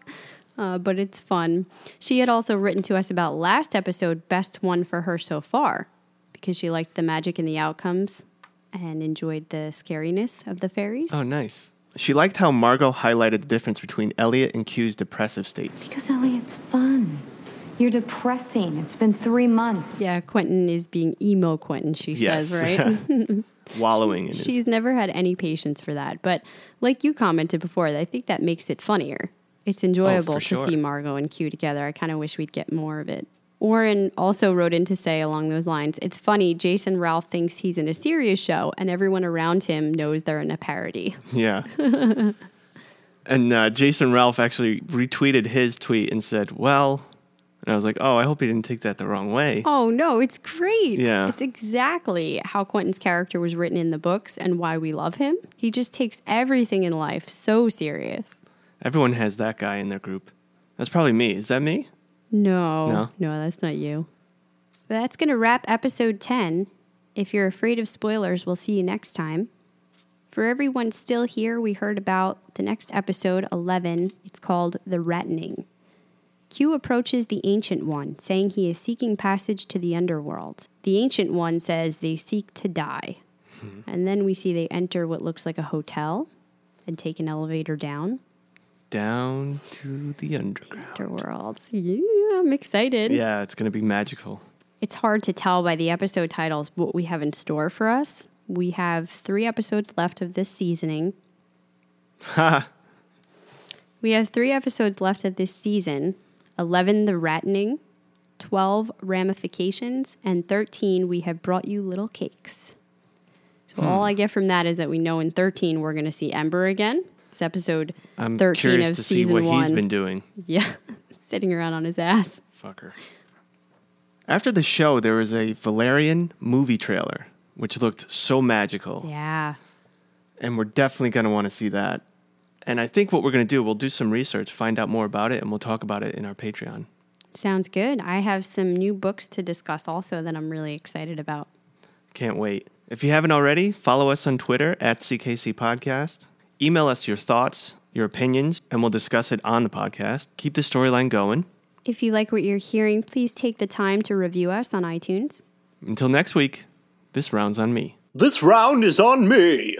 uh, but it's fun. She had also written to us about last episode, best one for her so far, because she liked the magic and the outcomes and enjoyed the scariness of the fairies. Oh, nice. She liked how Margo highlighted the difference between Eliot and Q's depressive states. Because Eliot's fun. You're depressing. It's been three months. Yeah, Quentin is being emo Quentin, she Yes. says, right? Wallowing in his. She's never had any patience for that. But like you commented before, I think that makes it funnier. It's enjoyable to sure. see Margo and Q together. I kind of wish we'd get more of it. Warren also wrote in to say along those lines, it's funny, Jason Ralph thinks he's in a serious show and everyone around him knows they're in a parody. Yeah. and uh, Jason Ralph actually retweeted his tweet and said, well, and I was like, oh, I hope he didn't take that the wrong way. Oh no, it's great. Yeah. It's exactly how Quentin's character was written in the books and why we love him. He just takes everything in life so serious. Everyone has that guy in their group. That's probably me. Is that me? No, No? no, that's not you. That's going to wrap episode 10. If you're afraid of spoilers, we'll see you next time. For everyone still here, we heard about the next episode, 11. It's called The Rattening. Q approaches the Ancient One, saying he is seeking passage to the underworld. The Ancient One says they seek to die. Hmm. And then we see they enter what looks like a hotel and take an elevator down. Down to the underground. Underworld. Yeah, I'm excited. Yeah, it's going to be magical. It's hard to tell by the episode titles what we have in store for us. We have three episodes left of this seasoning. Ha! We have three episodes left of this season 11, The Rattening, 12, Ramifications, and 13, We Have Brought You Little Cakes. So hmm. all I get from that is that we know in 13 we're going to see Ember again. It's episode I'm 13 curious of to see what one. he's been doing. Yeah, sitting around on his ass. Fucker. After the show, there was a Valerian movie trailer, which looked so magical. Yeah. And we're definitely going to want to see that. And I think what we're going to do, we'll do some research, find out more about it, and we'll talk about it in our Patreon. Sounds good. I have some new books to discuss also that I'm really excited about. Can't wait. If you haven't already, follow us on Twitter at CKC Podcast. Email us your thoughts, your opinions, and we'll discuss it on the podcast. Keep the storyline going. If you like what you're hearing, please take the time to review us on iTunes. Until next week, this round's on me. This round is on me.